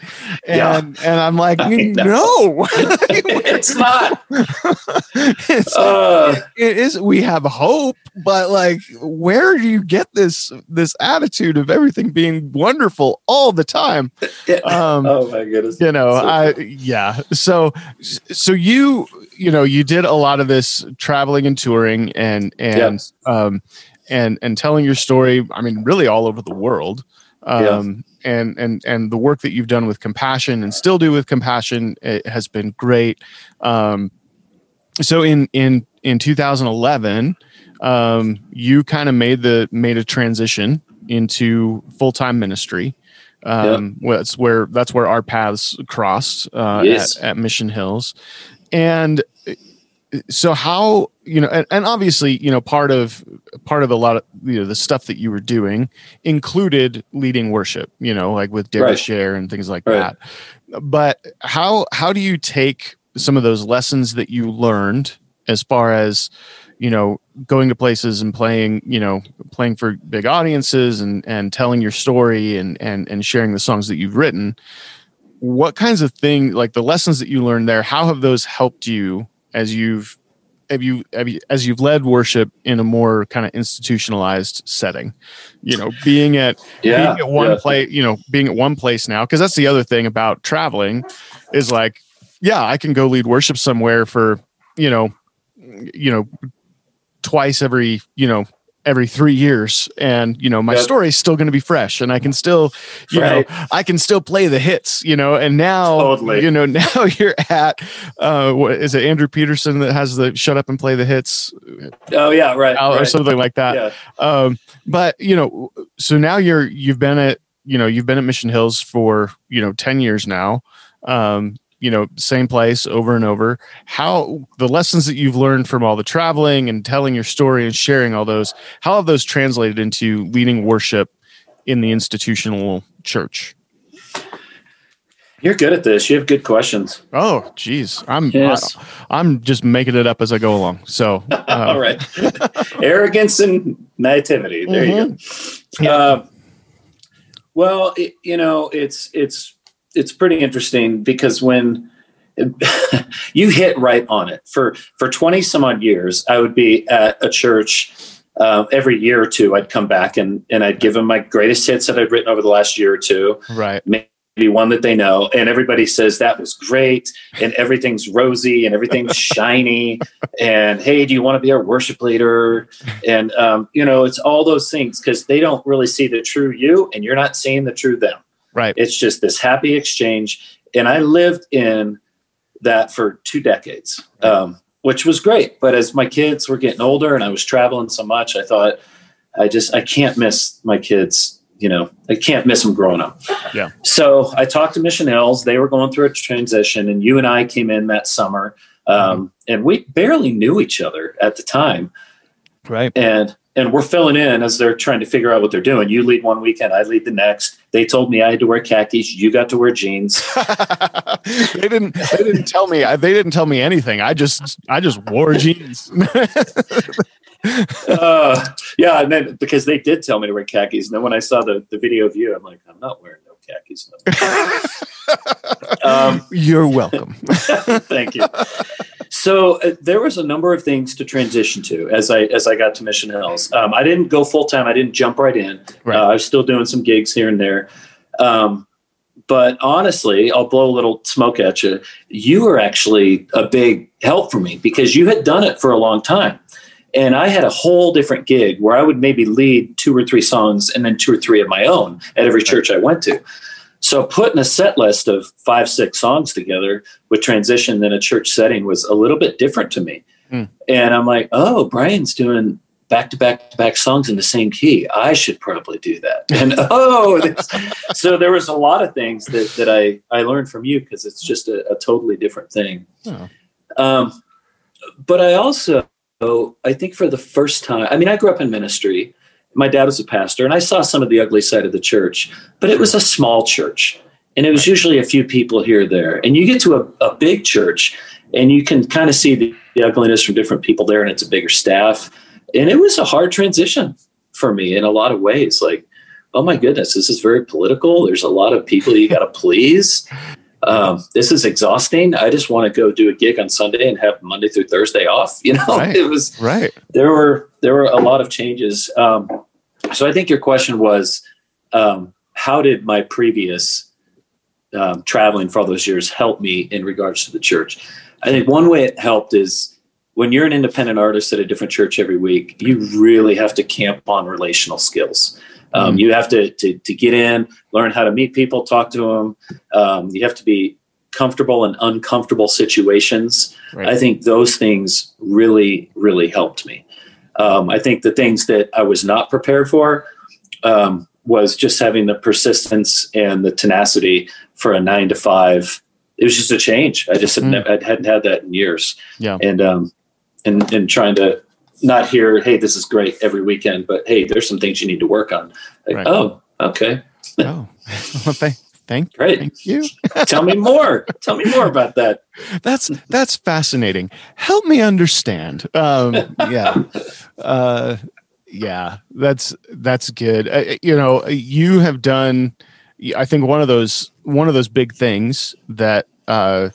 Speaker 1: And, yeah. and I'm like, no, [LAUGHS] [LAUGHS]
Speaker 2: it's not.
Speaker 1: it's, uh, it is. We have hope, but like, where do you get this, this attitude of everything? Being wonderful all the time. [LAUGHS]
Speaker 2: Um, oh my goodness!
Speaker 1: You know, so I yeah. So so you you know you did a lot of this traveling and touring and and um and and telling your story. I mean, really all over the world. Um, and and and the work that you've done with compassion and still do with compassion it has been great. Um, so in in in 2011 um, you kind of made the made a transition into full time ministry. Um, yep. That's where that's where our paths crossed uh, yes. at, at Mission Hills, and so how you know and, and, obviously you know part of part of a lot of you know the stuff that you were doing included leading worship you know like with David right. Share and things like right. that but how how do you take some of those lessons that you learned as far as you know going to places and playing you know playing for big audiences and and telling your story and and and sharing the songs that you've written what kinds of things like the lessons that you learned there how have those helped you as you've have you, have you as you've led worship in a more kind of institutionalized setting you know being at
Speaker 2: yeah,
Speaker 1: being at one
Speaker 2: yeah.
Speaker 1: place you know being at one place now because that's the other thing about traveling is like yeah i can go lead worship somewhere for you know you know twice every you know every three years and you know my yep. story is still going to be fresh and i can still you right. know i can still play the hits you know and now
Speaker 2: totally.
Speaker 1: you know [LAUGHS] now you're at uh what is it andrew peterson that has the shut up and play the hits
Speaker 2: oh yeah right, or
Speaker 1: right. something like that
Speaker 2: yeah.
Speaker 1: um but you know so now you're you've been at you know you've been at mission hills for you know 10 years now um you know same place over and over how the lessons that you've learned from all the traveling and telling your story and sharing all those how have those translated into leading worship in the institutional church
Speaker 2: you're good at this you have good questions
Speaker 1: oh geez i'm yes. I, am just making it up as i go along so [LAUGHS]
Speaker 2: uh, all right arrogance and nativity there mm-hmm. you go mm-hmm. yeah. uh, well it, you know it's it's it's pretty interesting because when [LAUGHS] you hit right on it for for 20 some odd years i would be at a church uh, every year or two, I'd come back and, and I'd give them my greatest hits that I'd written over the last year or two.
Speaker 1: Right.
Speaker 2: Maybe one that they know. And everybody says that was great. And everything's rosy and everything's [LAUGHS] shiny. And hey, do you want to be our worship leader? And, um, you know, it's all those things because they don't really see the true you and you're not seeing the true them.
Speaker 1: Right.
Speaker 2: It's just this happy exchange. And I lived in that for two decades. Um, which was great. But as my kids were getting older and I was traveling so much, I thought, I just, I can't miss my kids. You know, I can't miss them growing up.
Speaker 1: Yeah.
Speaker 2: So I talked to Mission Hills. They were going through a transition, and you and I came in that summer, um, mm-hmm. and we barely knew each other at the time.
Speaker 1: Right.
Speaker 2: And and we're filling in as they're trying to figure out what they're doing. You lead one weekend, I lead the next. They told me I had to wear khakis. You got to wear jeans. [LAUGHS]
Speaker 1: they didn't. They didn't tell me. They didn't tell me anything. I just. I just wore jeans. [LAUGHS]
Speaker 2: uh, yeah, and then because they did tell me to wear khakis, and then when I saw the the video of you, I'm like, I'm not wearing no khakis. [LAUGHS]
Speaker 1: Um, You're welcome.
Speaker 2: thank you so uh, there was a number of things to transition to as I as I got to Mission Hills. Um, I didn't go full time. I didn't jump right in. Right. Uh, I was still doing some gigs here and there. Um, but honestly, I'll blow a little smoke at you. You were actually a big help for me because you had done it for a long time. And I had a whole different gig where I would maybe lead two or three songs and then two or three of my own at every church I went to. So putting a set list of five, six songs together with transition in a church setting was a little bit different to me. Mm. And I'm like, oh, Brian's doing back to back to back songs in the same key. I should probably do that. [LAUGHS] And oh, [LAUGHS] so there was a lot of things that, that I, I learned from you because it's just a, a, totally different thing. Oh. Um, but I also, I think for the first time, I mean, I grew up in ministry my dad was a pastor, and I saw some of the ugly side of the church, but it was a small church. And it was usually a few people here or there. And you get to a, a big church and you can kind of see the, the ugliness from different people there, and it's a bigger staff. And it was a hard transition for me in a lot of ways. Like, oh my goodness, this is very political. There's a lot of people you got to please. Um, this is exhausting. I just want to go do a gig on Sunday and have Monday through Thursday off. [LAUGHS] You know,
Speaker 1: right.
Speaker 2: it was
Speaker 1: right.
Speaker 2: There were there were a lot of changes. Um, so I think your question was, um, how did my previous um, traveling for all those years help me in regards to the church? I think one way it helped is when you're an independent artist at a different church every week, you really have to camp on relational skills. Um, mm-hmm. You have to, to, to get in, learn how to meet people, talk to them. Um, you have to be comfortable in uncomfortable situations. Right. I think those things really, really helped me. Um, I think the things that I was not prepared for um, was just having the persistence and the tenacity for a nine to five. It was just a change. I just had mm. never, I hadn't had that in years.
Speaker 1: Yeah.
Speaker 2: And, um, and, and trying to not hear, Hey, this is great every weekend, but Hey, there's some things you need to work on. Like, right. Oh, okay.
Speaker 1: oh, [LAUGHS] well, thank, thank,
Speaker 2: Great.
Speaker 1: thank you. [LAUGHS]
Speaker 2: Tell me more. Tell me more about that. [LAUGHS]
Speaker 1: That's, that's fascinating. Help me understand. Um, [LAUGHS] yeah. Uh, yeah, that's that's good. Uh, you know, you have done. I think one of those one of those big things that uh,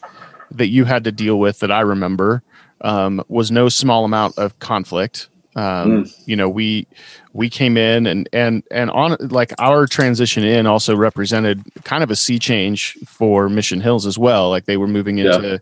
Speaker 1: that you had to deal with that I remember um, was no small amount of conflict. Um, mm. You know, we we came in and and and on like our transition in also represented kind of a sea change for Mission Hills as well. Like they were moving into yeah.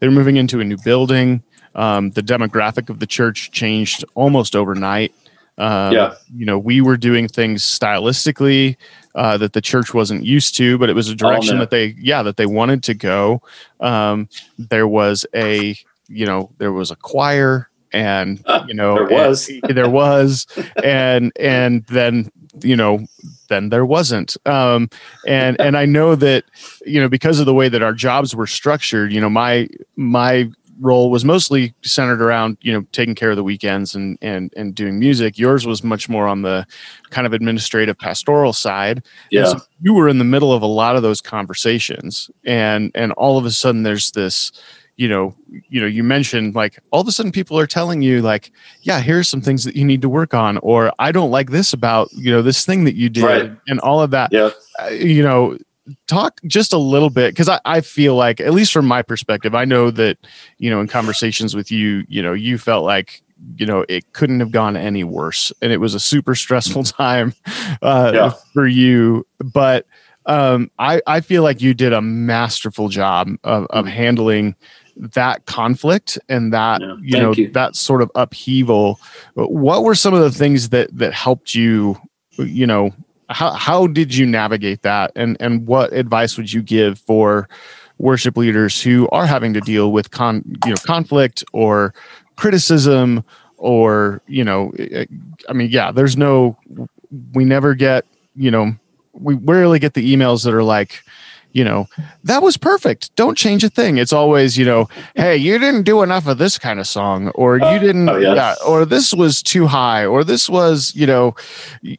Speaker 1: they were moving into a new building. Um, the demographic of the church changed almost overnight. Um, yeah. You know, we were doing things stylistically uh, that the church wasn't used to, but it was a direction oh, that they, yeah, that they wanted to go. Um, there was a, you know, there was a choir and, [LAUGHS] you know,
Speaker 2: there was,
Speaker 1: there was, and, and then, you know, then there wasn't. Um, and, and I know that, you know, because of the way that our jobs were structured, you know, my, my role was mostly centered around you know taking care of the weekends and and and doing music. Yours was much more on the kind of administrative pastoral side.
Speaker 2: Yeah. so
Speaker 1: you were in the middle of a lot of those conversations. And and all of a sudden there's this you know you know you mentioned like all of a sudden people are telling you like yeah here's some things that you need to work on or i don't like this about you know this thing that you did right. and all of that
Speaker 2: yeah
Speaker 1: uh, you know talk just a little bit because I, I feel like at least from my perspective i know that you know in conversations with you you know you felt like you know it couldn't have gone any worse, and it was a super stressful [LAUGHS] time uh, yeah. for you. But um, I I feel like you did a masterful job of, of mm. handling that conflict and that yeah, you know you. that sort of upheaval. What were some of the things that that helped you you know how how did you navigate that? And and what advice would you give for worship leaders who are having to deal with con you know conflict or criticism or you know i mean yeah there's no we never get you know we rarely get the emails that are like you know, that was perfect. Don't change a thing. It's always, you know, hey, you didn't do enough of this kind of song, or you oh, didn't, oh, yes. yeah, or this was too high, or this was, you know,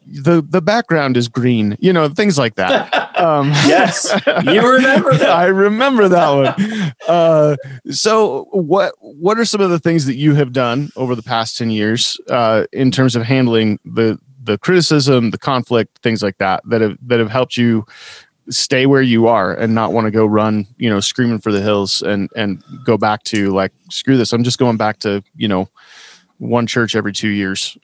Speaker 1: the the background is green, you know, things like that. [LAUGHS]
Speaker 2: Um, yes, you remember that. [LAUGHS]
Speaker 1: I remember that one. Uh, so, what what are some of the things that you have done over the past ten years uh, in terms of handling the the criticism, the conflict, things like that that have that have helped you stay where you are and not want to go run, you know, screaming for the hills and and go back to like screw this. I'm just going back to, you know, one church every 2 years.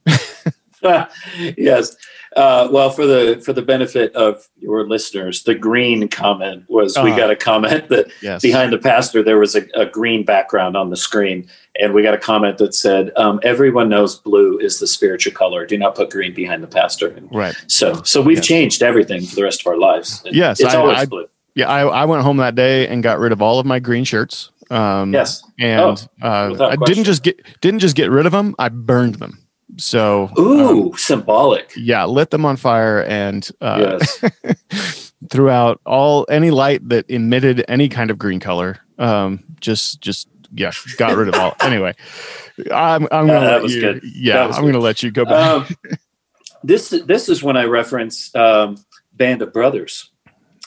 Speaker 1: [LAUGHS]
Speaker 2: yes. Uh, well, for the for the benefit of your listeners, the green comment was uh, we uh-huh. got a comment that yes. behind the pastor there was a, a, green background on the screen, and we got a comment that said, um, "Everyone knows blue is the spiritual color. Do not put green behind the pastor." And
Speaker 1: right.
Speaker 2: So, so we've yes. changed everything for the rest of our lives.
Speaker 1: Yes, it's I, always I, blue. Yeah, I, I went home that day and got rid of all of my green shirts. Um,
Speaker 2: yes,
Speaker 1: and oh, uh, I didn't just get didn't just get rid of them. I burned them. So,
Speaker 2: ooh, um, symbolic.
Speaker 1: Yeah, lit them on fire and uh, yes. [LAUGHS] throughout all any light that emitted any kind of green color. Um, just, just yeah, got rid of all. [LAUGHS] anyway, I'm, I'm gonna let you. Good. Yeah, I'm good. gonna let you go back. Um,
Speaker 2: this this is when I reference um, Band of Brothers.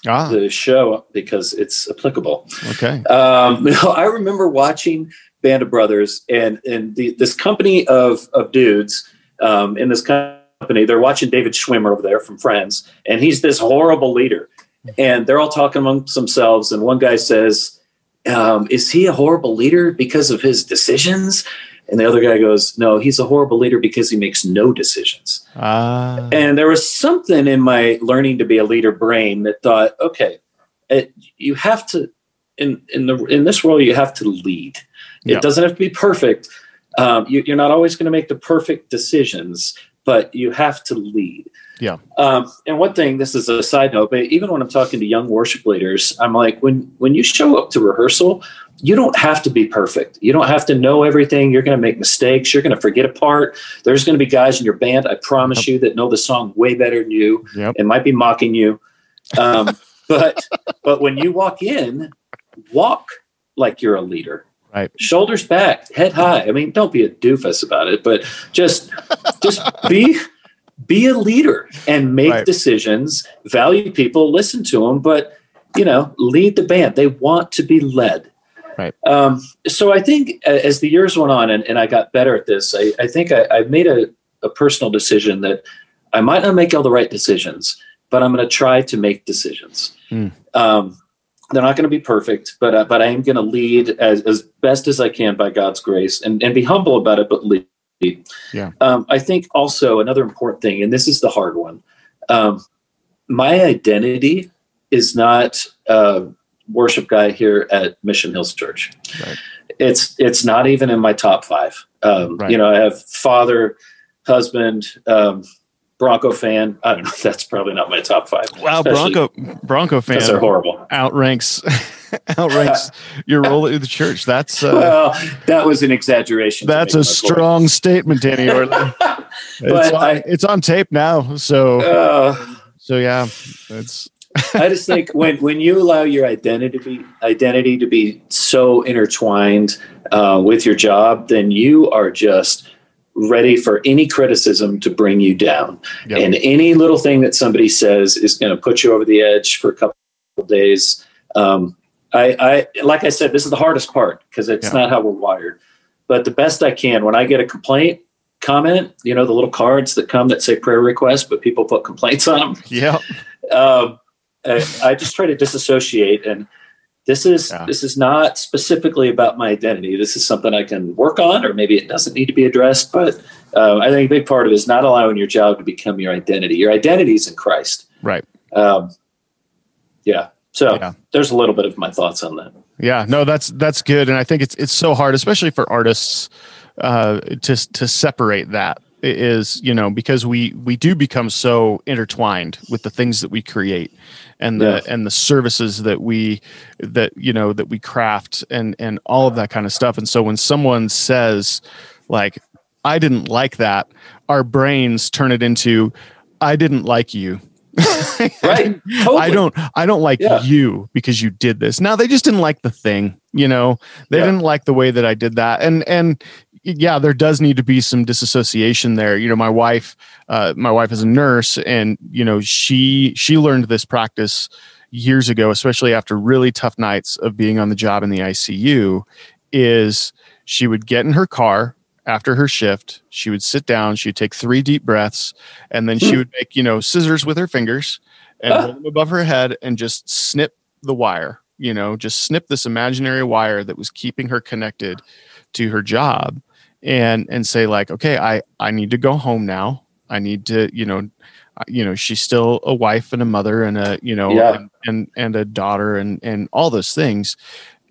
Speaker 2: Ah. The show because it's applicable.
Speaker 1: Okay.
Speaker 2: Um, [LAUGHS] I remember watching band of brothers and and the, this company of of dudes um, in this company they're watching david schwimmer over there from friends and he's this horrible leader and they're all talking amongst themselves and one guy says um, is he a horrible leader because of his decisions and the other guy goes no he's a horrible leader because he makes no decisions uh. and there was something in my learning to be a leader brain that thought okay it, you have to in in the in this world you have to lead it doesn't have to be perfect. Um, you, are not always going to make the perfect decisions, but you have to lead.
Speaker 1: Yeah.
Speaker 2: Um, and one thing, this is a side note, but even when I'm talking to young worship leaders, I'm like, when when you show up to rehearsal, you don't have to be perfect. You don't have to know everything. You're going to make mistakes. You're going to forget a part. There's going to be guys in your band, I promise yep. you, that know the song way better than you yep. and might be mocking you. Um, [LAUGHS] but but when you walk in, walk like you're a leader.
Speaker 1: Right.
Speaker 2: Shoulders back, head high. I mean, don't be a doofus about it, but just just be be a leader and make right. decisions, value people, listen to them, but you know, lead the band. They want to be led.
Speaker 1: Right.
Speaker 2: Um, so I think as the years went on and, and I got better at this, I, I think I, I made a, a personal decision that I might not make all the right decisions, but I'm going to try to make decisions. Mm. Um, they're not going to be perfect, but uh, but I am going to lead as, as best as I can by God's grace and, and be humble about it, but lead.
Speaker 1: Yeah.
Speaker 2: Um, I think also another important thing, and this is the hard one. Um, my identity is not a worship guy here at Mission Hills Church. Right. It's it's not even in my top five. Um, right. You know, I have father, husband, um, Bronco fan. I don't know. [LAUGHS] That's probably not my top five.
Speaker 1: Wow, Bronco Bronco fan.
Speaker 2: They're horrible.
Speaker 1: Outranks [LAUGHS] outranks [LAUGHS] your role at the church. That's
Speaker 2: uh, well, that was an exaggeration.
Speaker 1: That's a strong point. statement, Danny. it's, on, I, it's on tape now, so uh, so yeah, it's.
Speaker 2: I just think when when you allow your identity to be, identity to be so intertwined uh, with your job, then you are just ready for any criticism to bring you down. Yep. And any little thing that somebody says is going to put you over the edge for a couple of days. Um, I, I, like I said, this is the hardest part because it's yeah. not how we're wired. But the best I can, when I get a complaint, comment, you know, the little cards that come that say prayer request, but people put complaints on them.
Speaker 1: Yeah.
Speaker 2: Um, I, I just try to disassociate and this is yeah. this is not specifically about my identity. This is something I can work on, or maybe it doesn't need to be addressed. But uh, I think a big part of it is not allowing your job to become your identity. Your identity is in Christ.
Speaker 1: Right.
Speaker 2: Um, yeah. So yeah. there's a little bit of my thoughts on that.
Speaker 1: Yeah. No, that's that's good, and I think it's it's so hard, especially for artists, uh, to to separate that is you know because we we do become so intertwined with the things that we create and the yeah. and the services that we that you know that we craft and and all of that kind of stuff and so when someone says like i didn't like that our brains turn it into i didn't like you [LAUGHS]
Speaker 2: right
Speaker 1: totally. i don't i don't like yeah. you because you did this now they just didn't like the thing you know they yeah. didn't like the way that i did that and and yeah, there does need to be some disassociation there. You know, my wife, uh, my wife is a nurse, and you know, she she learned this practice years ago, especially after really tough nights of being on the job in the ICU. Is she would get in her car after her shift, she would sit down, she would take three deep breaths, and then she hmm. would make you know scissors with her fingers and ah. hold them above her head and just snip the wire. You know, just snip this imaginary wire that was keeping her connected to her job and and say like okay i i need to go home now i need to you know uh, you know she's still a wife and a mother and a you know yeah. and, and and a daughter and and all those things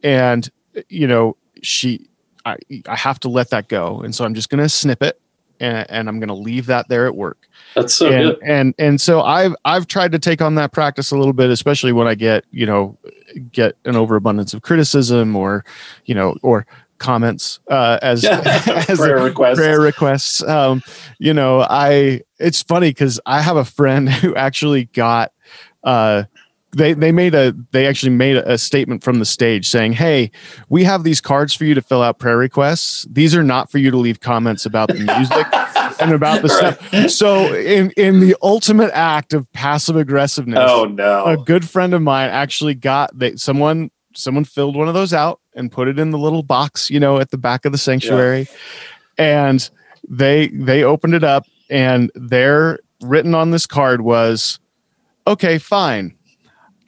Speaker 1: and you know she i i have to let that go and so i'm just going to snip it and, and i'm going to leave that there at work
Speaker 2: that's so
Speaker 1: and,
Speaker 2: good.
Speaker 1: and and so i've i've tried to take on that practice a little bit especially when i get you know get an overabundance of criticism or you know or comments uh, as, [LAUGHS] as [LAUGHS]
Speaker 2: prayer requests.
Speaker 1: Prayer requests. Um, you know, I it's funny because I have a friend [LAUGHS] who actually got. Uh, they they made a they actually made a, statement from the stage saying, "Hey, we have these cards for you to fill out prayer requests. These are not for you to leave comments about the music." and about the right. stuff. So, in in the ultimate act of passive aggressiveness,
Speaker 2: oh no,
Speaker 1: a good friend of mine actually got that someone someone filled one of those out and put it in the little box, you know, at the back of the sanctuary. Yeah. And they they opened it up and there written on this card was okay, fine.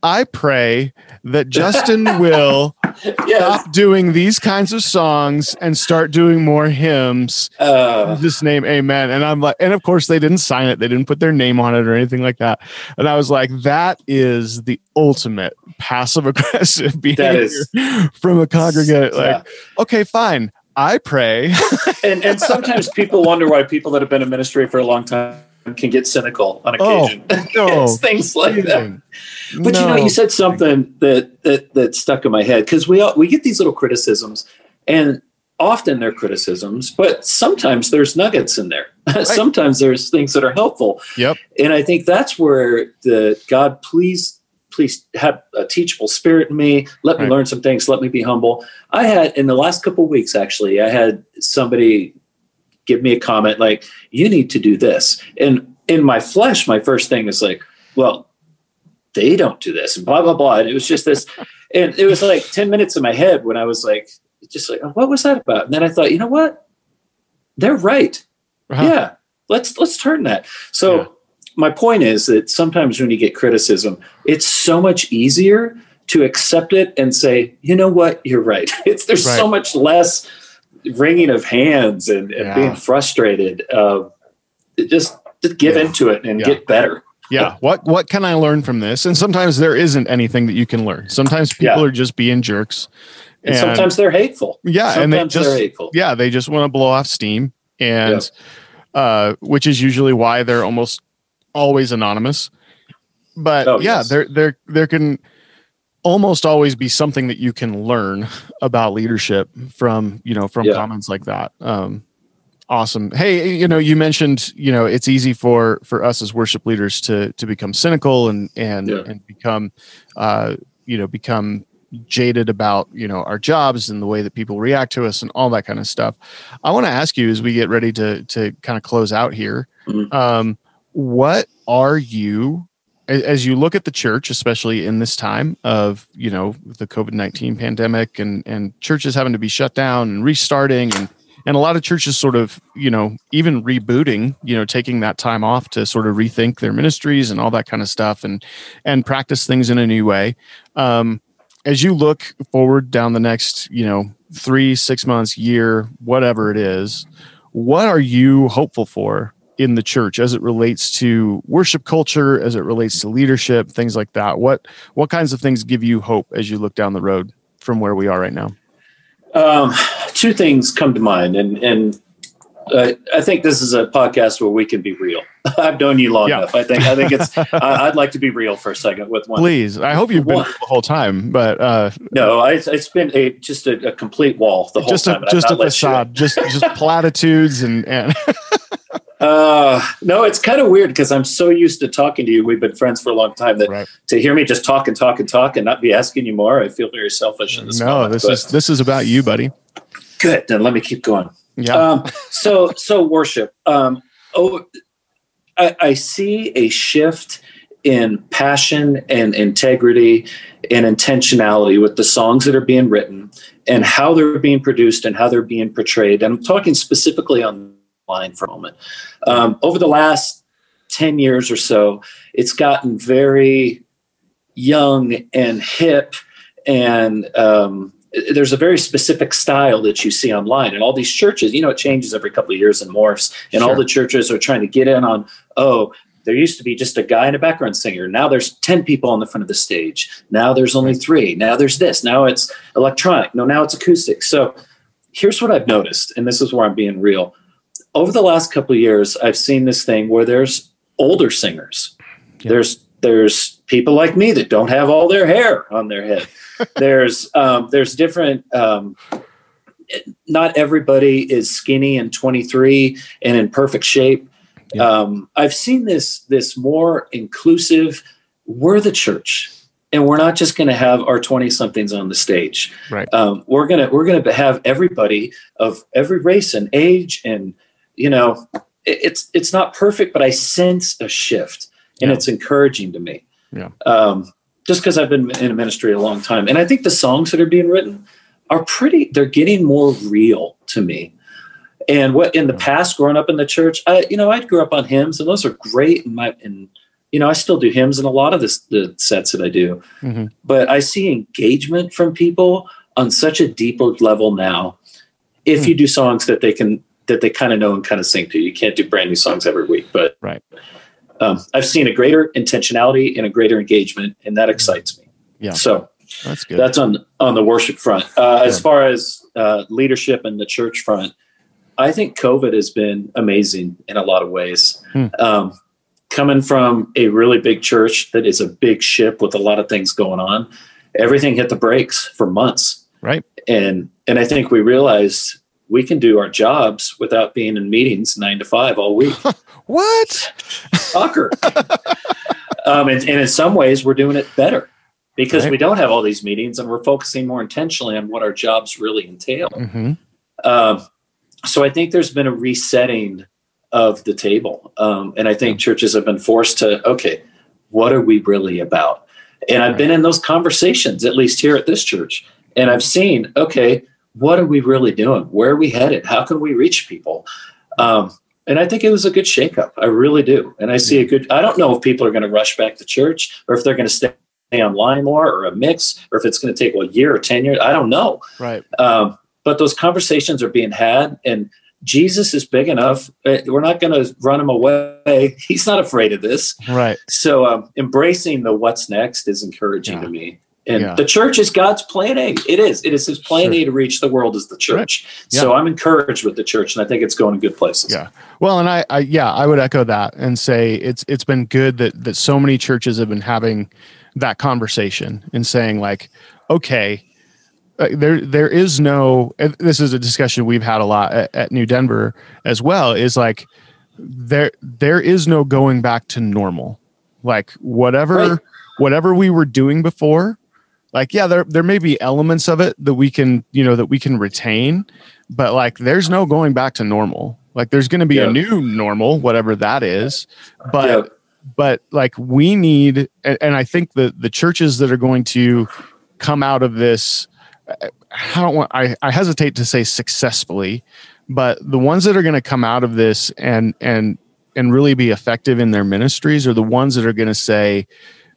Speaker 1: I pray that Justin [LAUGHS] will yes. stop doing these kinds of songs and start doing more hymns. Uh, just name Amen. And I'm like, and of course they didn't sign it, they didn't put their name on it or anything like that. And I was like, that is the ultimate passive [LAUGHS] aggressive behavior from a congregate. Like, okay, fine. I pray.
Speaker 2: and and sometimes people wonder why people that have been in ministry for a long time can get cynical on oh, occasion. Oh, no, [LAUGHS] things like that. But no. you know, you said something that that that stuck in my head because we all, we get these little criticisms, and often they're criticisms, but sometimes there's nuggets in there. [LAUGHS] Right. sometimes there's things that are helpful.
Speaker 1: Yep.
Speaker 2: And I think that's where the God, please, please have a teachable spirit in me. Let me right. learn some things. Let me be humble. I had in the last couple weeks, actually, I had somebody give me a comment like, "You need to do this," and in my flesh, my first thing is like, "Well, they don't do this and blah blah blah. And it was just this [LAUGHS] and it was like 10 minutes in my head when i was like just like what was that about? And then i thought you know what? They're right. Uh-huh. yeah let's let's turn that. So yeah. my point is that sometimes when you get criticism it's so much easier to accept it and say you know what? You're right. [LAUGHS] It's there's right. so much less wringing of hands and, and yeah. being frustrated uh, just, just give yeah. into it and get better
Speaker 1: yeah what what can i learn from this and sometimes there isn't anything that you can learn sometimes people yeah. are just being jerks
Speaker 2: and, and, sometimes they're hateful
Speaker 1: yeah sometimes and they just they're hateful. yeah they just want to blow off steam and yeah. uh which is usually why they're almost always anonymous but oh, yeah yes. there there there can almost always be something that you can learn about leadership from you know from yeah. comments like that um Awesome. Hey, you know, you mentioned, you know, it's easy for for us as worship leaders to to become cynical and and yeah. and become, uh, you know, become jaded about you know our jobs and the way that people react to us and all that kind of stuff. I want to ask you as we get ready to to kind of close out here, mm-hmm. um, what are you as you look at the church, especially in this time of you know the COVID nineteen pandemic and and churches having to be shut down and restarting and and a lot of churches sort of you know even rebooting you know taking that time off to sort of rethink their ministries and all that kind of stuff and and practice things in a new way. Um, as you look forward down the next, you know, three, six months, year, whatever it is, what are you hopeful for in the church as it relates to worship culture, as it relates to leadership, things like that? What what kinds of things give you hope as you look down the road from where we are right now?
Speaker 2: Um, two things come to mind, and and uh, I think this is a podcast where we can be real. [LAUGHS] I've known you long yeah. enough. I think I think it's. [LAUGHS] I'd like to be real for a second with one.
Speaker 1: Please, I hope you've been the whole time, but uh,
Speaker 2: no, I, it's been a just a, a complete wall the whole
Speaker 1: just
Speaker 2: time.
Speaker 1: A, just a facade, just just platitudes and and. [LAUGHS]
Speaker 2: uh, no, it's kind of weird because I'm so used to talking to you. We've been friends for a long time that right. to hear me just talk and talk and talk and not be asking you more, I feel very selfish in this.
Speaker 1: No,
Speaker 2: moment,
Speaker 1: this is this is about you, buddy.
Speaker 2: Good. Then let me keep going.
Speaker 1: Yeah.
Speaker 2: Um, so so worship. Um, oh, I, I see a shift in passion and integrity and intentionality with the songs that are being written and how they're being produced and how they're being portrayed. And I'm talking specifically online for a moment. Um, over the last 10 years or so, it's gotten very young and hip and um, there's a very specific style that you see online and all these churches you know it changes every couple of years and morphs and sure. all the churches are trying to get in on oh there used to be just a guy and a background singer. Now there's 10 people on the front of the stage. Now there's only three. Now there's this. Now it's electronic. No now it's acoustic. So here's what i've noticed and this is where i'm being real over the last couple of years i've seen this thing where there's older singers yeah. there's there's people like me that don't have all their hair on their head [LAUGHS] there's um, there's different. Um, not everybody is skinny and 23 and in perfect shape. Yeah. Um, I've seen this this more inclusive. We're the church, and we're not just going to have our 20 somethings on the stage.
Speaker 1: Right.
Speaker 2: Um, we're gonna we're gonna have everybody of every race and age, and you know, it, it's it's not perfect, but I sense a shift, and yeah. it's encouraging to me.
Speaker 1: Yeah.
Speaker 2: Um, just because I've been in a ministry a long time. And I think the songs that are being written are pretty, they're getting more real to me. And what in the past, growing up in the church, I, you know, I grew up on hymns and those are great. And my, and, you know, I still do hymns in a lot of this, the sets that I do, mm-hmm. but I see engagement from people on such a deeper level now. If mm. you do songs that they can, that they kind of know and kind of sing to, you can't do brand new songs every week, but
Speaker 1: right
Speaker 2: um, I've seen a greater intentionality and a greater engagement, and that excites me.
Speaker 1: Yeah.
Speaker 2: So
Speaker 1: that's good.
Speaker 2: That's on on the worship front. Uh, As far as uh, leadership and the church front, I think COVID has been amazing in a lot of ways. Hmm. Um, coming from a really big church that is a big ship with a lot of things going on, everything hit the brakes for months.
Speaker 1: Right.
Speaker 2: And and I think we realized we can do our jobs without being in meetings nine to five all week. [LAUGHS]
Speaker 1: what?
Speaker 2: Soccer. um, and, and, in some ways, we're doing it better because right. we don't have all these meetings and we're focusing more intentionally on what our jobs really entail. Mm-hmm. Um, so I think there's been a resetting of the table. Um, and I think churches have been forced to, okay, what are we really about? And I've been in those conversations, at least here at this church. And I've seen, okay, what are we really doing? Where are we headed? How can we reach people? Um, and I think it was a good shakeup. I really do. And I see a good, I don't know if people are going to rush back to church or if they're going to stay online more or a mix or if it's going to take well, a year or 10 years. I don't know.
Speaker 1: Right.
Speaker 2: Um, but those conversations are being had and Jesus is big enough. Uh, we're not going to run him away. [LAUGHS] He's not afraid of this.
Speaker 1: Right.
Speaker 2: So um, embracing the what's next is encouraging yeah. to me. And yeah. the church is God's plan A. It is. It is His plan sure. A to reach the world as the church. Right. Yeah. So I'm encouraged with the church, and I think it's going in good places.
Speaker 1: Yeah. Well, and I, I, yeah, I would echo that and say it's it's been good that that so many churches have been having that conversation and saying like, okay, uh, there there is no. This is a discussion we've had a lot at, at New Denver as well. Is like there there is no going back to normal. Like whatever. Right whatever we were doing before like yeah there there may be elements of it that we can you know that we can retain but like there's no going back to normal like there's going to be yeah. a new normal whatever that is but yeah. but like we need and, and, i think the the churches that are going to come out of this i don't want i, I hesitate to say successfully but the ones that are going to come out of this and and and really be effective in their ministries are the ones that are going to say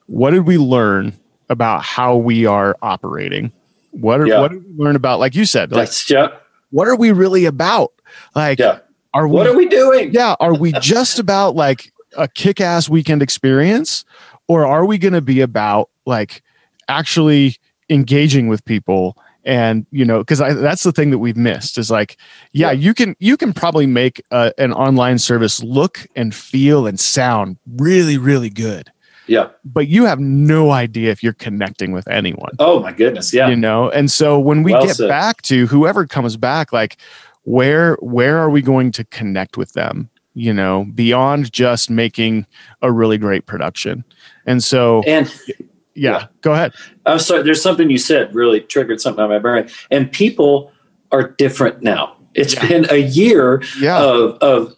Speaker 1: what did we learn about how we are operating? What are
Speaker 2: Yeah.
Speaker 1: what did we learn about, like you said, like
Speaker 2: That's yeah.
Speaker 1: what are we really about? Like,
Speaker 2: Yeah.
Speaker 1: are we?
Speaker 2: What are we doing?
Speaker 1: yeah, are we just [LAUGHS] about like a kick-ass weekend experience, or are we going to be about like actually engaging with people? And you know, because that's the thing that we've missed is like, yeah,
Speaker 2: Yeah.
Speaker 1: you can you can probably make a, an online service look and feel and sound really really good,
Speaker 2: Yeah.
Speaker 1: but you have no idea if you're connecting with anyone
Speaker 2: Oh my goodness. Yeah.
Speaker 1: you know and so when we
Speaker 2: Well
Speaker 1: get
Speaker 2: said.
Speaker 1: back to whoever comes back like where where are we going to connect with them you know beyond just making a really great production and so
Speaker 2: And
Speaker 1: yeah,
Speaker 2: yeah.
Speaker 1: go ahead
Speaker 2: I'm sorry, there's something you said really triggered something on my brain. And people are different now. It's
Speaker 1: Yeah.
Speaker 2: been a year
Speaker 1: yeah
Speaker 2: of, of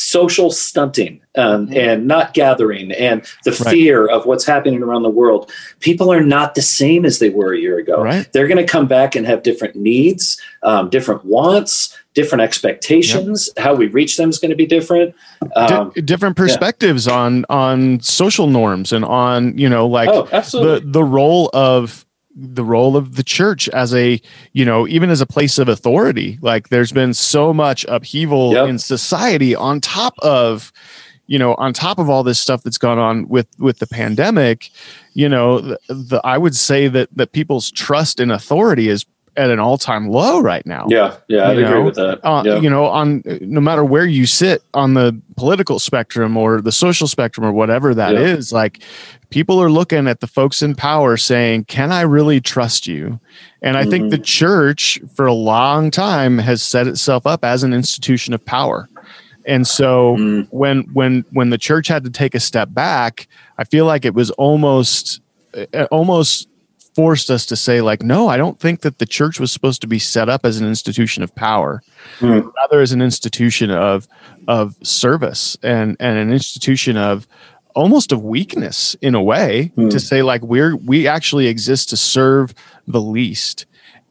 Speaker 2: social stunting um,
Speaker 1: Mhm.
Speaker 2: and not gathering and the
Speaker 1: Right.
Speaker 2: fear of what's happening around the world. People are not the same as they were a year ago.
Speaker 1: right
Speaker 2: They're going to come back and have different needs, um, different wants, different expectations. How we reach them is going to be different. Um,
Speaker 1: Di- different perspectives on on social norms and on you know like
Speaker 2: oh,
Speaker 1: the the role of the role of the church as a you know even as a place of authority like there's been so much upheaval
Speaker 2: Yep.
Speaker 1: in society on top of you know on top of all this stuff that's gone on with with the pandemic you know the, the i would say that that people's trust in authority is at an all-time low right now
Speaker 2: yeah, yeah, I'd agree with that.
Speaker 1: uh,
Speaker 2: yeah.
Speaker 1: you know on no matter where you sit on the political spectrum or the social spectrum or whatever that is,
Speaker 2: Yeah.
Speaker 1: like people are looking at the folks in power saying can i really trust you and i think
Speaker 2: Mhm.
Speaker 1: the church for a long time has set itself up as an institution of power and so
Speaker 2: Mm,
Speaker 1: when when when the church had to take a step back i feel like it was almost almost forced us to say like no i don't think that the church was supposed to be set up as an institution of power
Speaker 2: Hmm.
Speaker 1: rather as an institution of of service and and an institution of almost of weakness in a way
Speaker 2: Hmm.
Speaker 1: to say like we're we actually exist to serve the least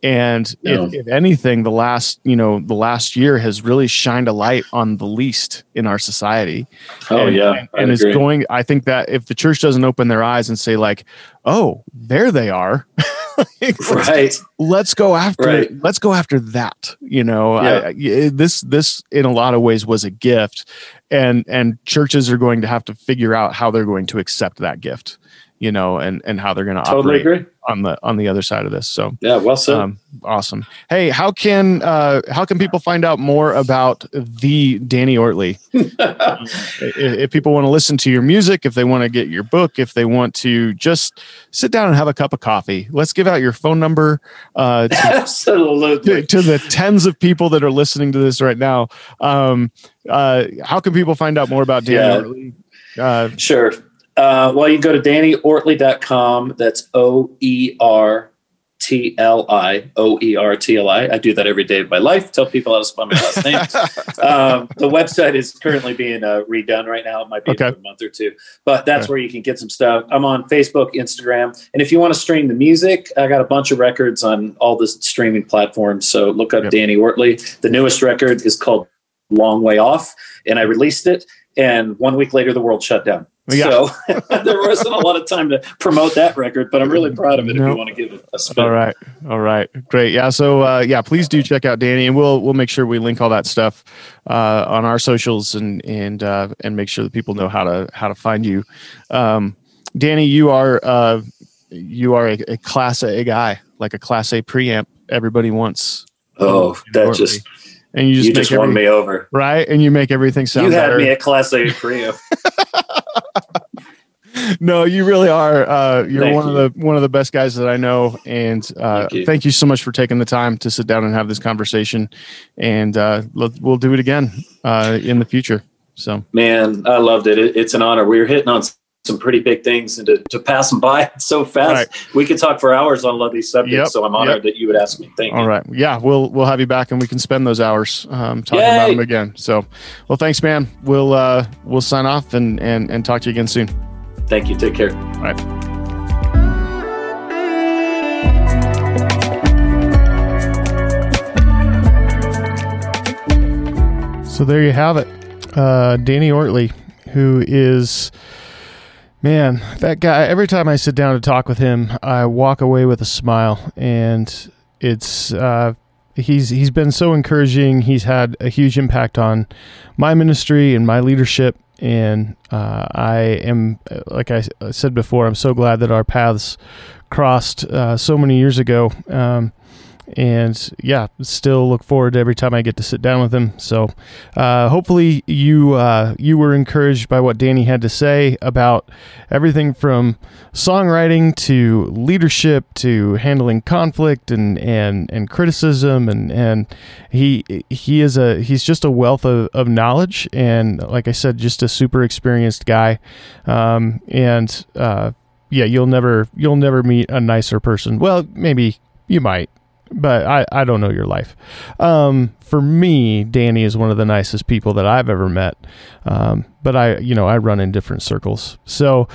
Speaker 1: and if, if anything the last you know the last year has really shined a light on the least in our society
Speaker 2: oh
Speaker 1: and,
Speaker 2: yeah,
Speaker 1: and, and it's going i think that if the church doesn't open their eyes and say like oh there they are [LAUGHS] let's,
Speaker 2: right.
Speaker 1: let's go after
Speaker 2: Right.
Speaker 1: let's go after that you know
Speaker 2: Yeah.
Speaker 1: I- this this in a lot of ways was a gift and and churches are going to have to figure out how they're going to accept that gift you know and and how they're going to
Speaker 2: Totally
Speaker 1: operate
Speaker 2: agree.
Speaker 1: on the on the other side of this so
Speaker 2: Yeah, well said.
Speaker 1: um, awesome hey how can uh how can people find out more about the danny oertli [LAUGHS] if, if people want to listen to your music, if they want to get your book, if they want to just sit down and have a cup of coffee, let's give out your phone number uh, [LAUGHS] to, to, to the tens of people that are listening to this right now. Um, uh, how can people find out more about Danny
Speaker 2: Yeah.
Speaker 1: Oertli? Uh,
Speaker 2: Sure. Uh, well, you can go to DannyOertli.com. That's O E R T L I. O E R T L I. I do that every day of my life. Tell people how to spell my last name. [LAUGHS] um, the website is currently being uh, redone right now. It might be
Speaker 1: Okay.
Speaker 2: another month or two, but that's
Speaker 1: Okay.
Speaker 2: where you can get some stuff. I'm on Facebook, Instagram, and if you want to stream the music, I got a bunch of records on all the streaming platforms. So look up
Speaker 1: Yep.
Speaker 2: Danny Oertli. The newest record is called Long Way Off, and I released it. And one week later, the world shut down.
Speaker 1: Yeah.
Speaker 2: So [LAUGHS] there wasn't a lot of time to promote that record, but I'm really proud of it. If you want to give it a spin.
Speaker 1: all right, all right, great. Yeah, so uh, yeah, please do check out Danny, and we'll we'll make sure we link all that stuff uh, on our socials and and uh, and make sure that people know how to how to find you. Um, Danny, you are uh, you are a, a class A guy, like a class A preamp. Everybody wants.
Speaker 2: Oh, that just
Speaker 1: and you just
Speaker 2: you
Speaker 1: make
Speaker 2: just won me over.
Speaker 1: right, and you make everything sound
Speaker 2: You had
Speaker 1: better.
Speaker 2: me at Class A Prius. [LAUGHS]
Speaker 1: no, you really are. Uh, you're
Speaker 2: Thank
Speaker 1: one
Speaker 2: you.
Speaker 1: of the one of the best guys that I know, and uh,
Speaker 2: Thank you.
Speaker 1: thank you so much for taking the time to sit down and have this conversation. And uh, let, we'll do it again uh, in the future. So
Speaker 2: Man, I loved it. it. It's an honor. We were hitting on some pretty big things, and to, to pass them by [LAUGHS] so fast,
Speaker 1: Right.
Speaker 2: we could talk for hours on a lot of these subjects.
Speaker 1: Yep,
Speaker 2: So I'm honored that you would ask me. Thank you.
Speaker 1: all right, yeah, we'll we'll have you back, and we can spend those hours um, talking
Speaker 2: Yay!
Speaker 1: about them again. So, well, thanks, man. We'll uh, we'll sign off and and and talk to you again soon.
Speaker 2: Thank you. Take care.
Speaker 1: All right. So there you have it. Uh, Danny Oertli, who is Man, that guy, every time I sit down to talk with him, I walk away with a smile. And it's, uh, he's he's been so encouraging. He's had a huge impact on my ministry and my leadership. And uh, I am, like I said before, I'm so glad that our paths crossed uh, so many years ago. Um, and yeah, still look forward to every time I get to sit down with him. So, uh, hopefully you uh, you were encouraged by what Danny had to say about everything from songwriting to leadership to handling conflict and and and criticism and and he he is a he's just a wealth of, of knowledge and like I said, just a super experienced guy. Um, and uh, yeah, you'll never you'll never meet a nicer person. Well, maybe you might but I, I don't know your life. Um, for me, Danny is one of the nicest people that I've ever met. Um, but I, you know, I run in different circles. So,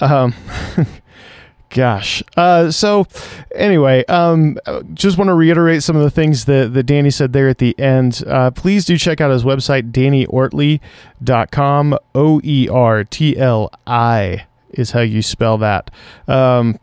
Speaker 1: um, [LAUGHS] gosh. Uh, so anyway, um, just want to reiterate some of the things that, that Danny said there at the end. Uh, please do check out his website, dannyoertli.com. O E R T L I is how you spell that. Um,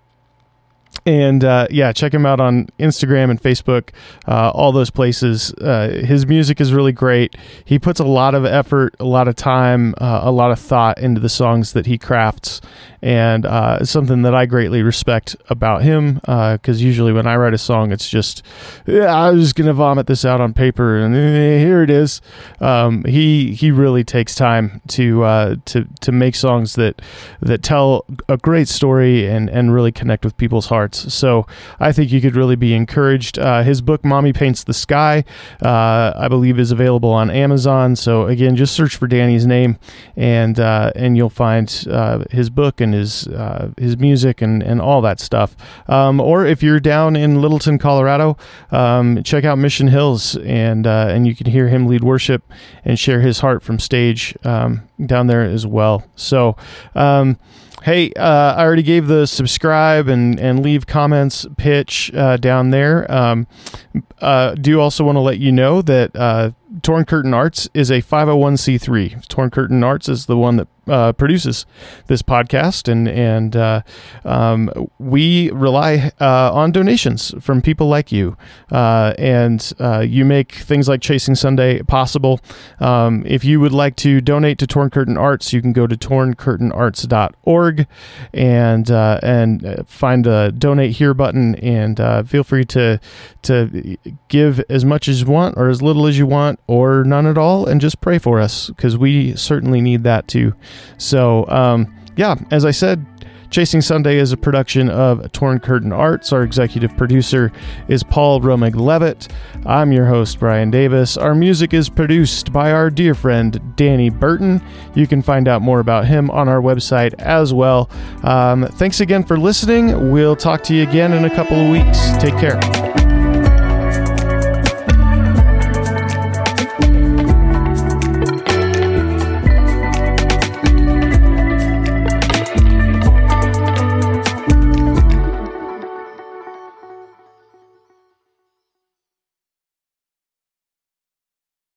Speaker 1: and uh, yeah, check him out on Instagram and Facebook, uh, all those places. Uh, his music is really great. He puts a lot of effort, a lot of time, uh, a lot of thought into the songs that he crafts, and uh, something that I greatly respect about him. Because uh, usually when I write a song, it's just yeah, I was gonna vomit this out on paper, and eh, here it is. Um, he he really takes time to to to make songs that that tell a great story and and really connect with people's hearts. So I think you could really be encouraged. Uh, his book, Mommy Paints the Sky, uh, I believe is available on Amazon. So again, just search for Danny's name and uh, and you'll find uh, his book and his uh, his music and, and all that stuff. Um, or if you're down in Littleton, Colorado, um, check out Mission Hills and uh, and you can hear him lead worship and share his heart from stage um, down there as well. So. Um, Hey, uh, I already gave the subscribe and, and leave comments pitch uh, down there. Um, uh, do also want to let you know that uh, Torn Curtain Arts is a 501c3. Torn Curtain Arts is the one that uh, produces this podcast, and and uh, um, we rely uh, on donations from people like you, uh, and uh, you make things like Chasing Sunday possible. Um, if you would like to donate to Torn Curtain Arts, you can go to torncurtainarts.org and uh, and find a donate here button, and feel free to to give as much as you want or as little as you want or none at all, and just pray for us because we certainly need that too. So, um, yeah, as I said, Chasing Sunday is a production of Torn Curtain Arts. Our executive producer is Paul Romig Levitt. I'm your host, Brian Davis. Our music is produced by our dear friend, Danny Burton. You can find out more about him on our website as well. Um, thanks again for listening. We'll talk to you again in a couple of weeks. Take care.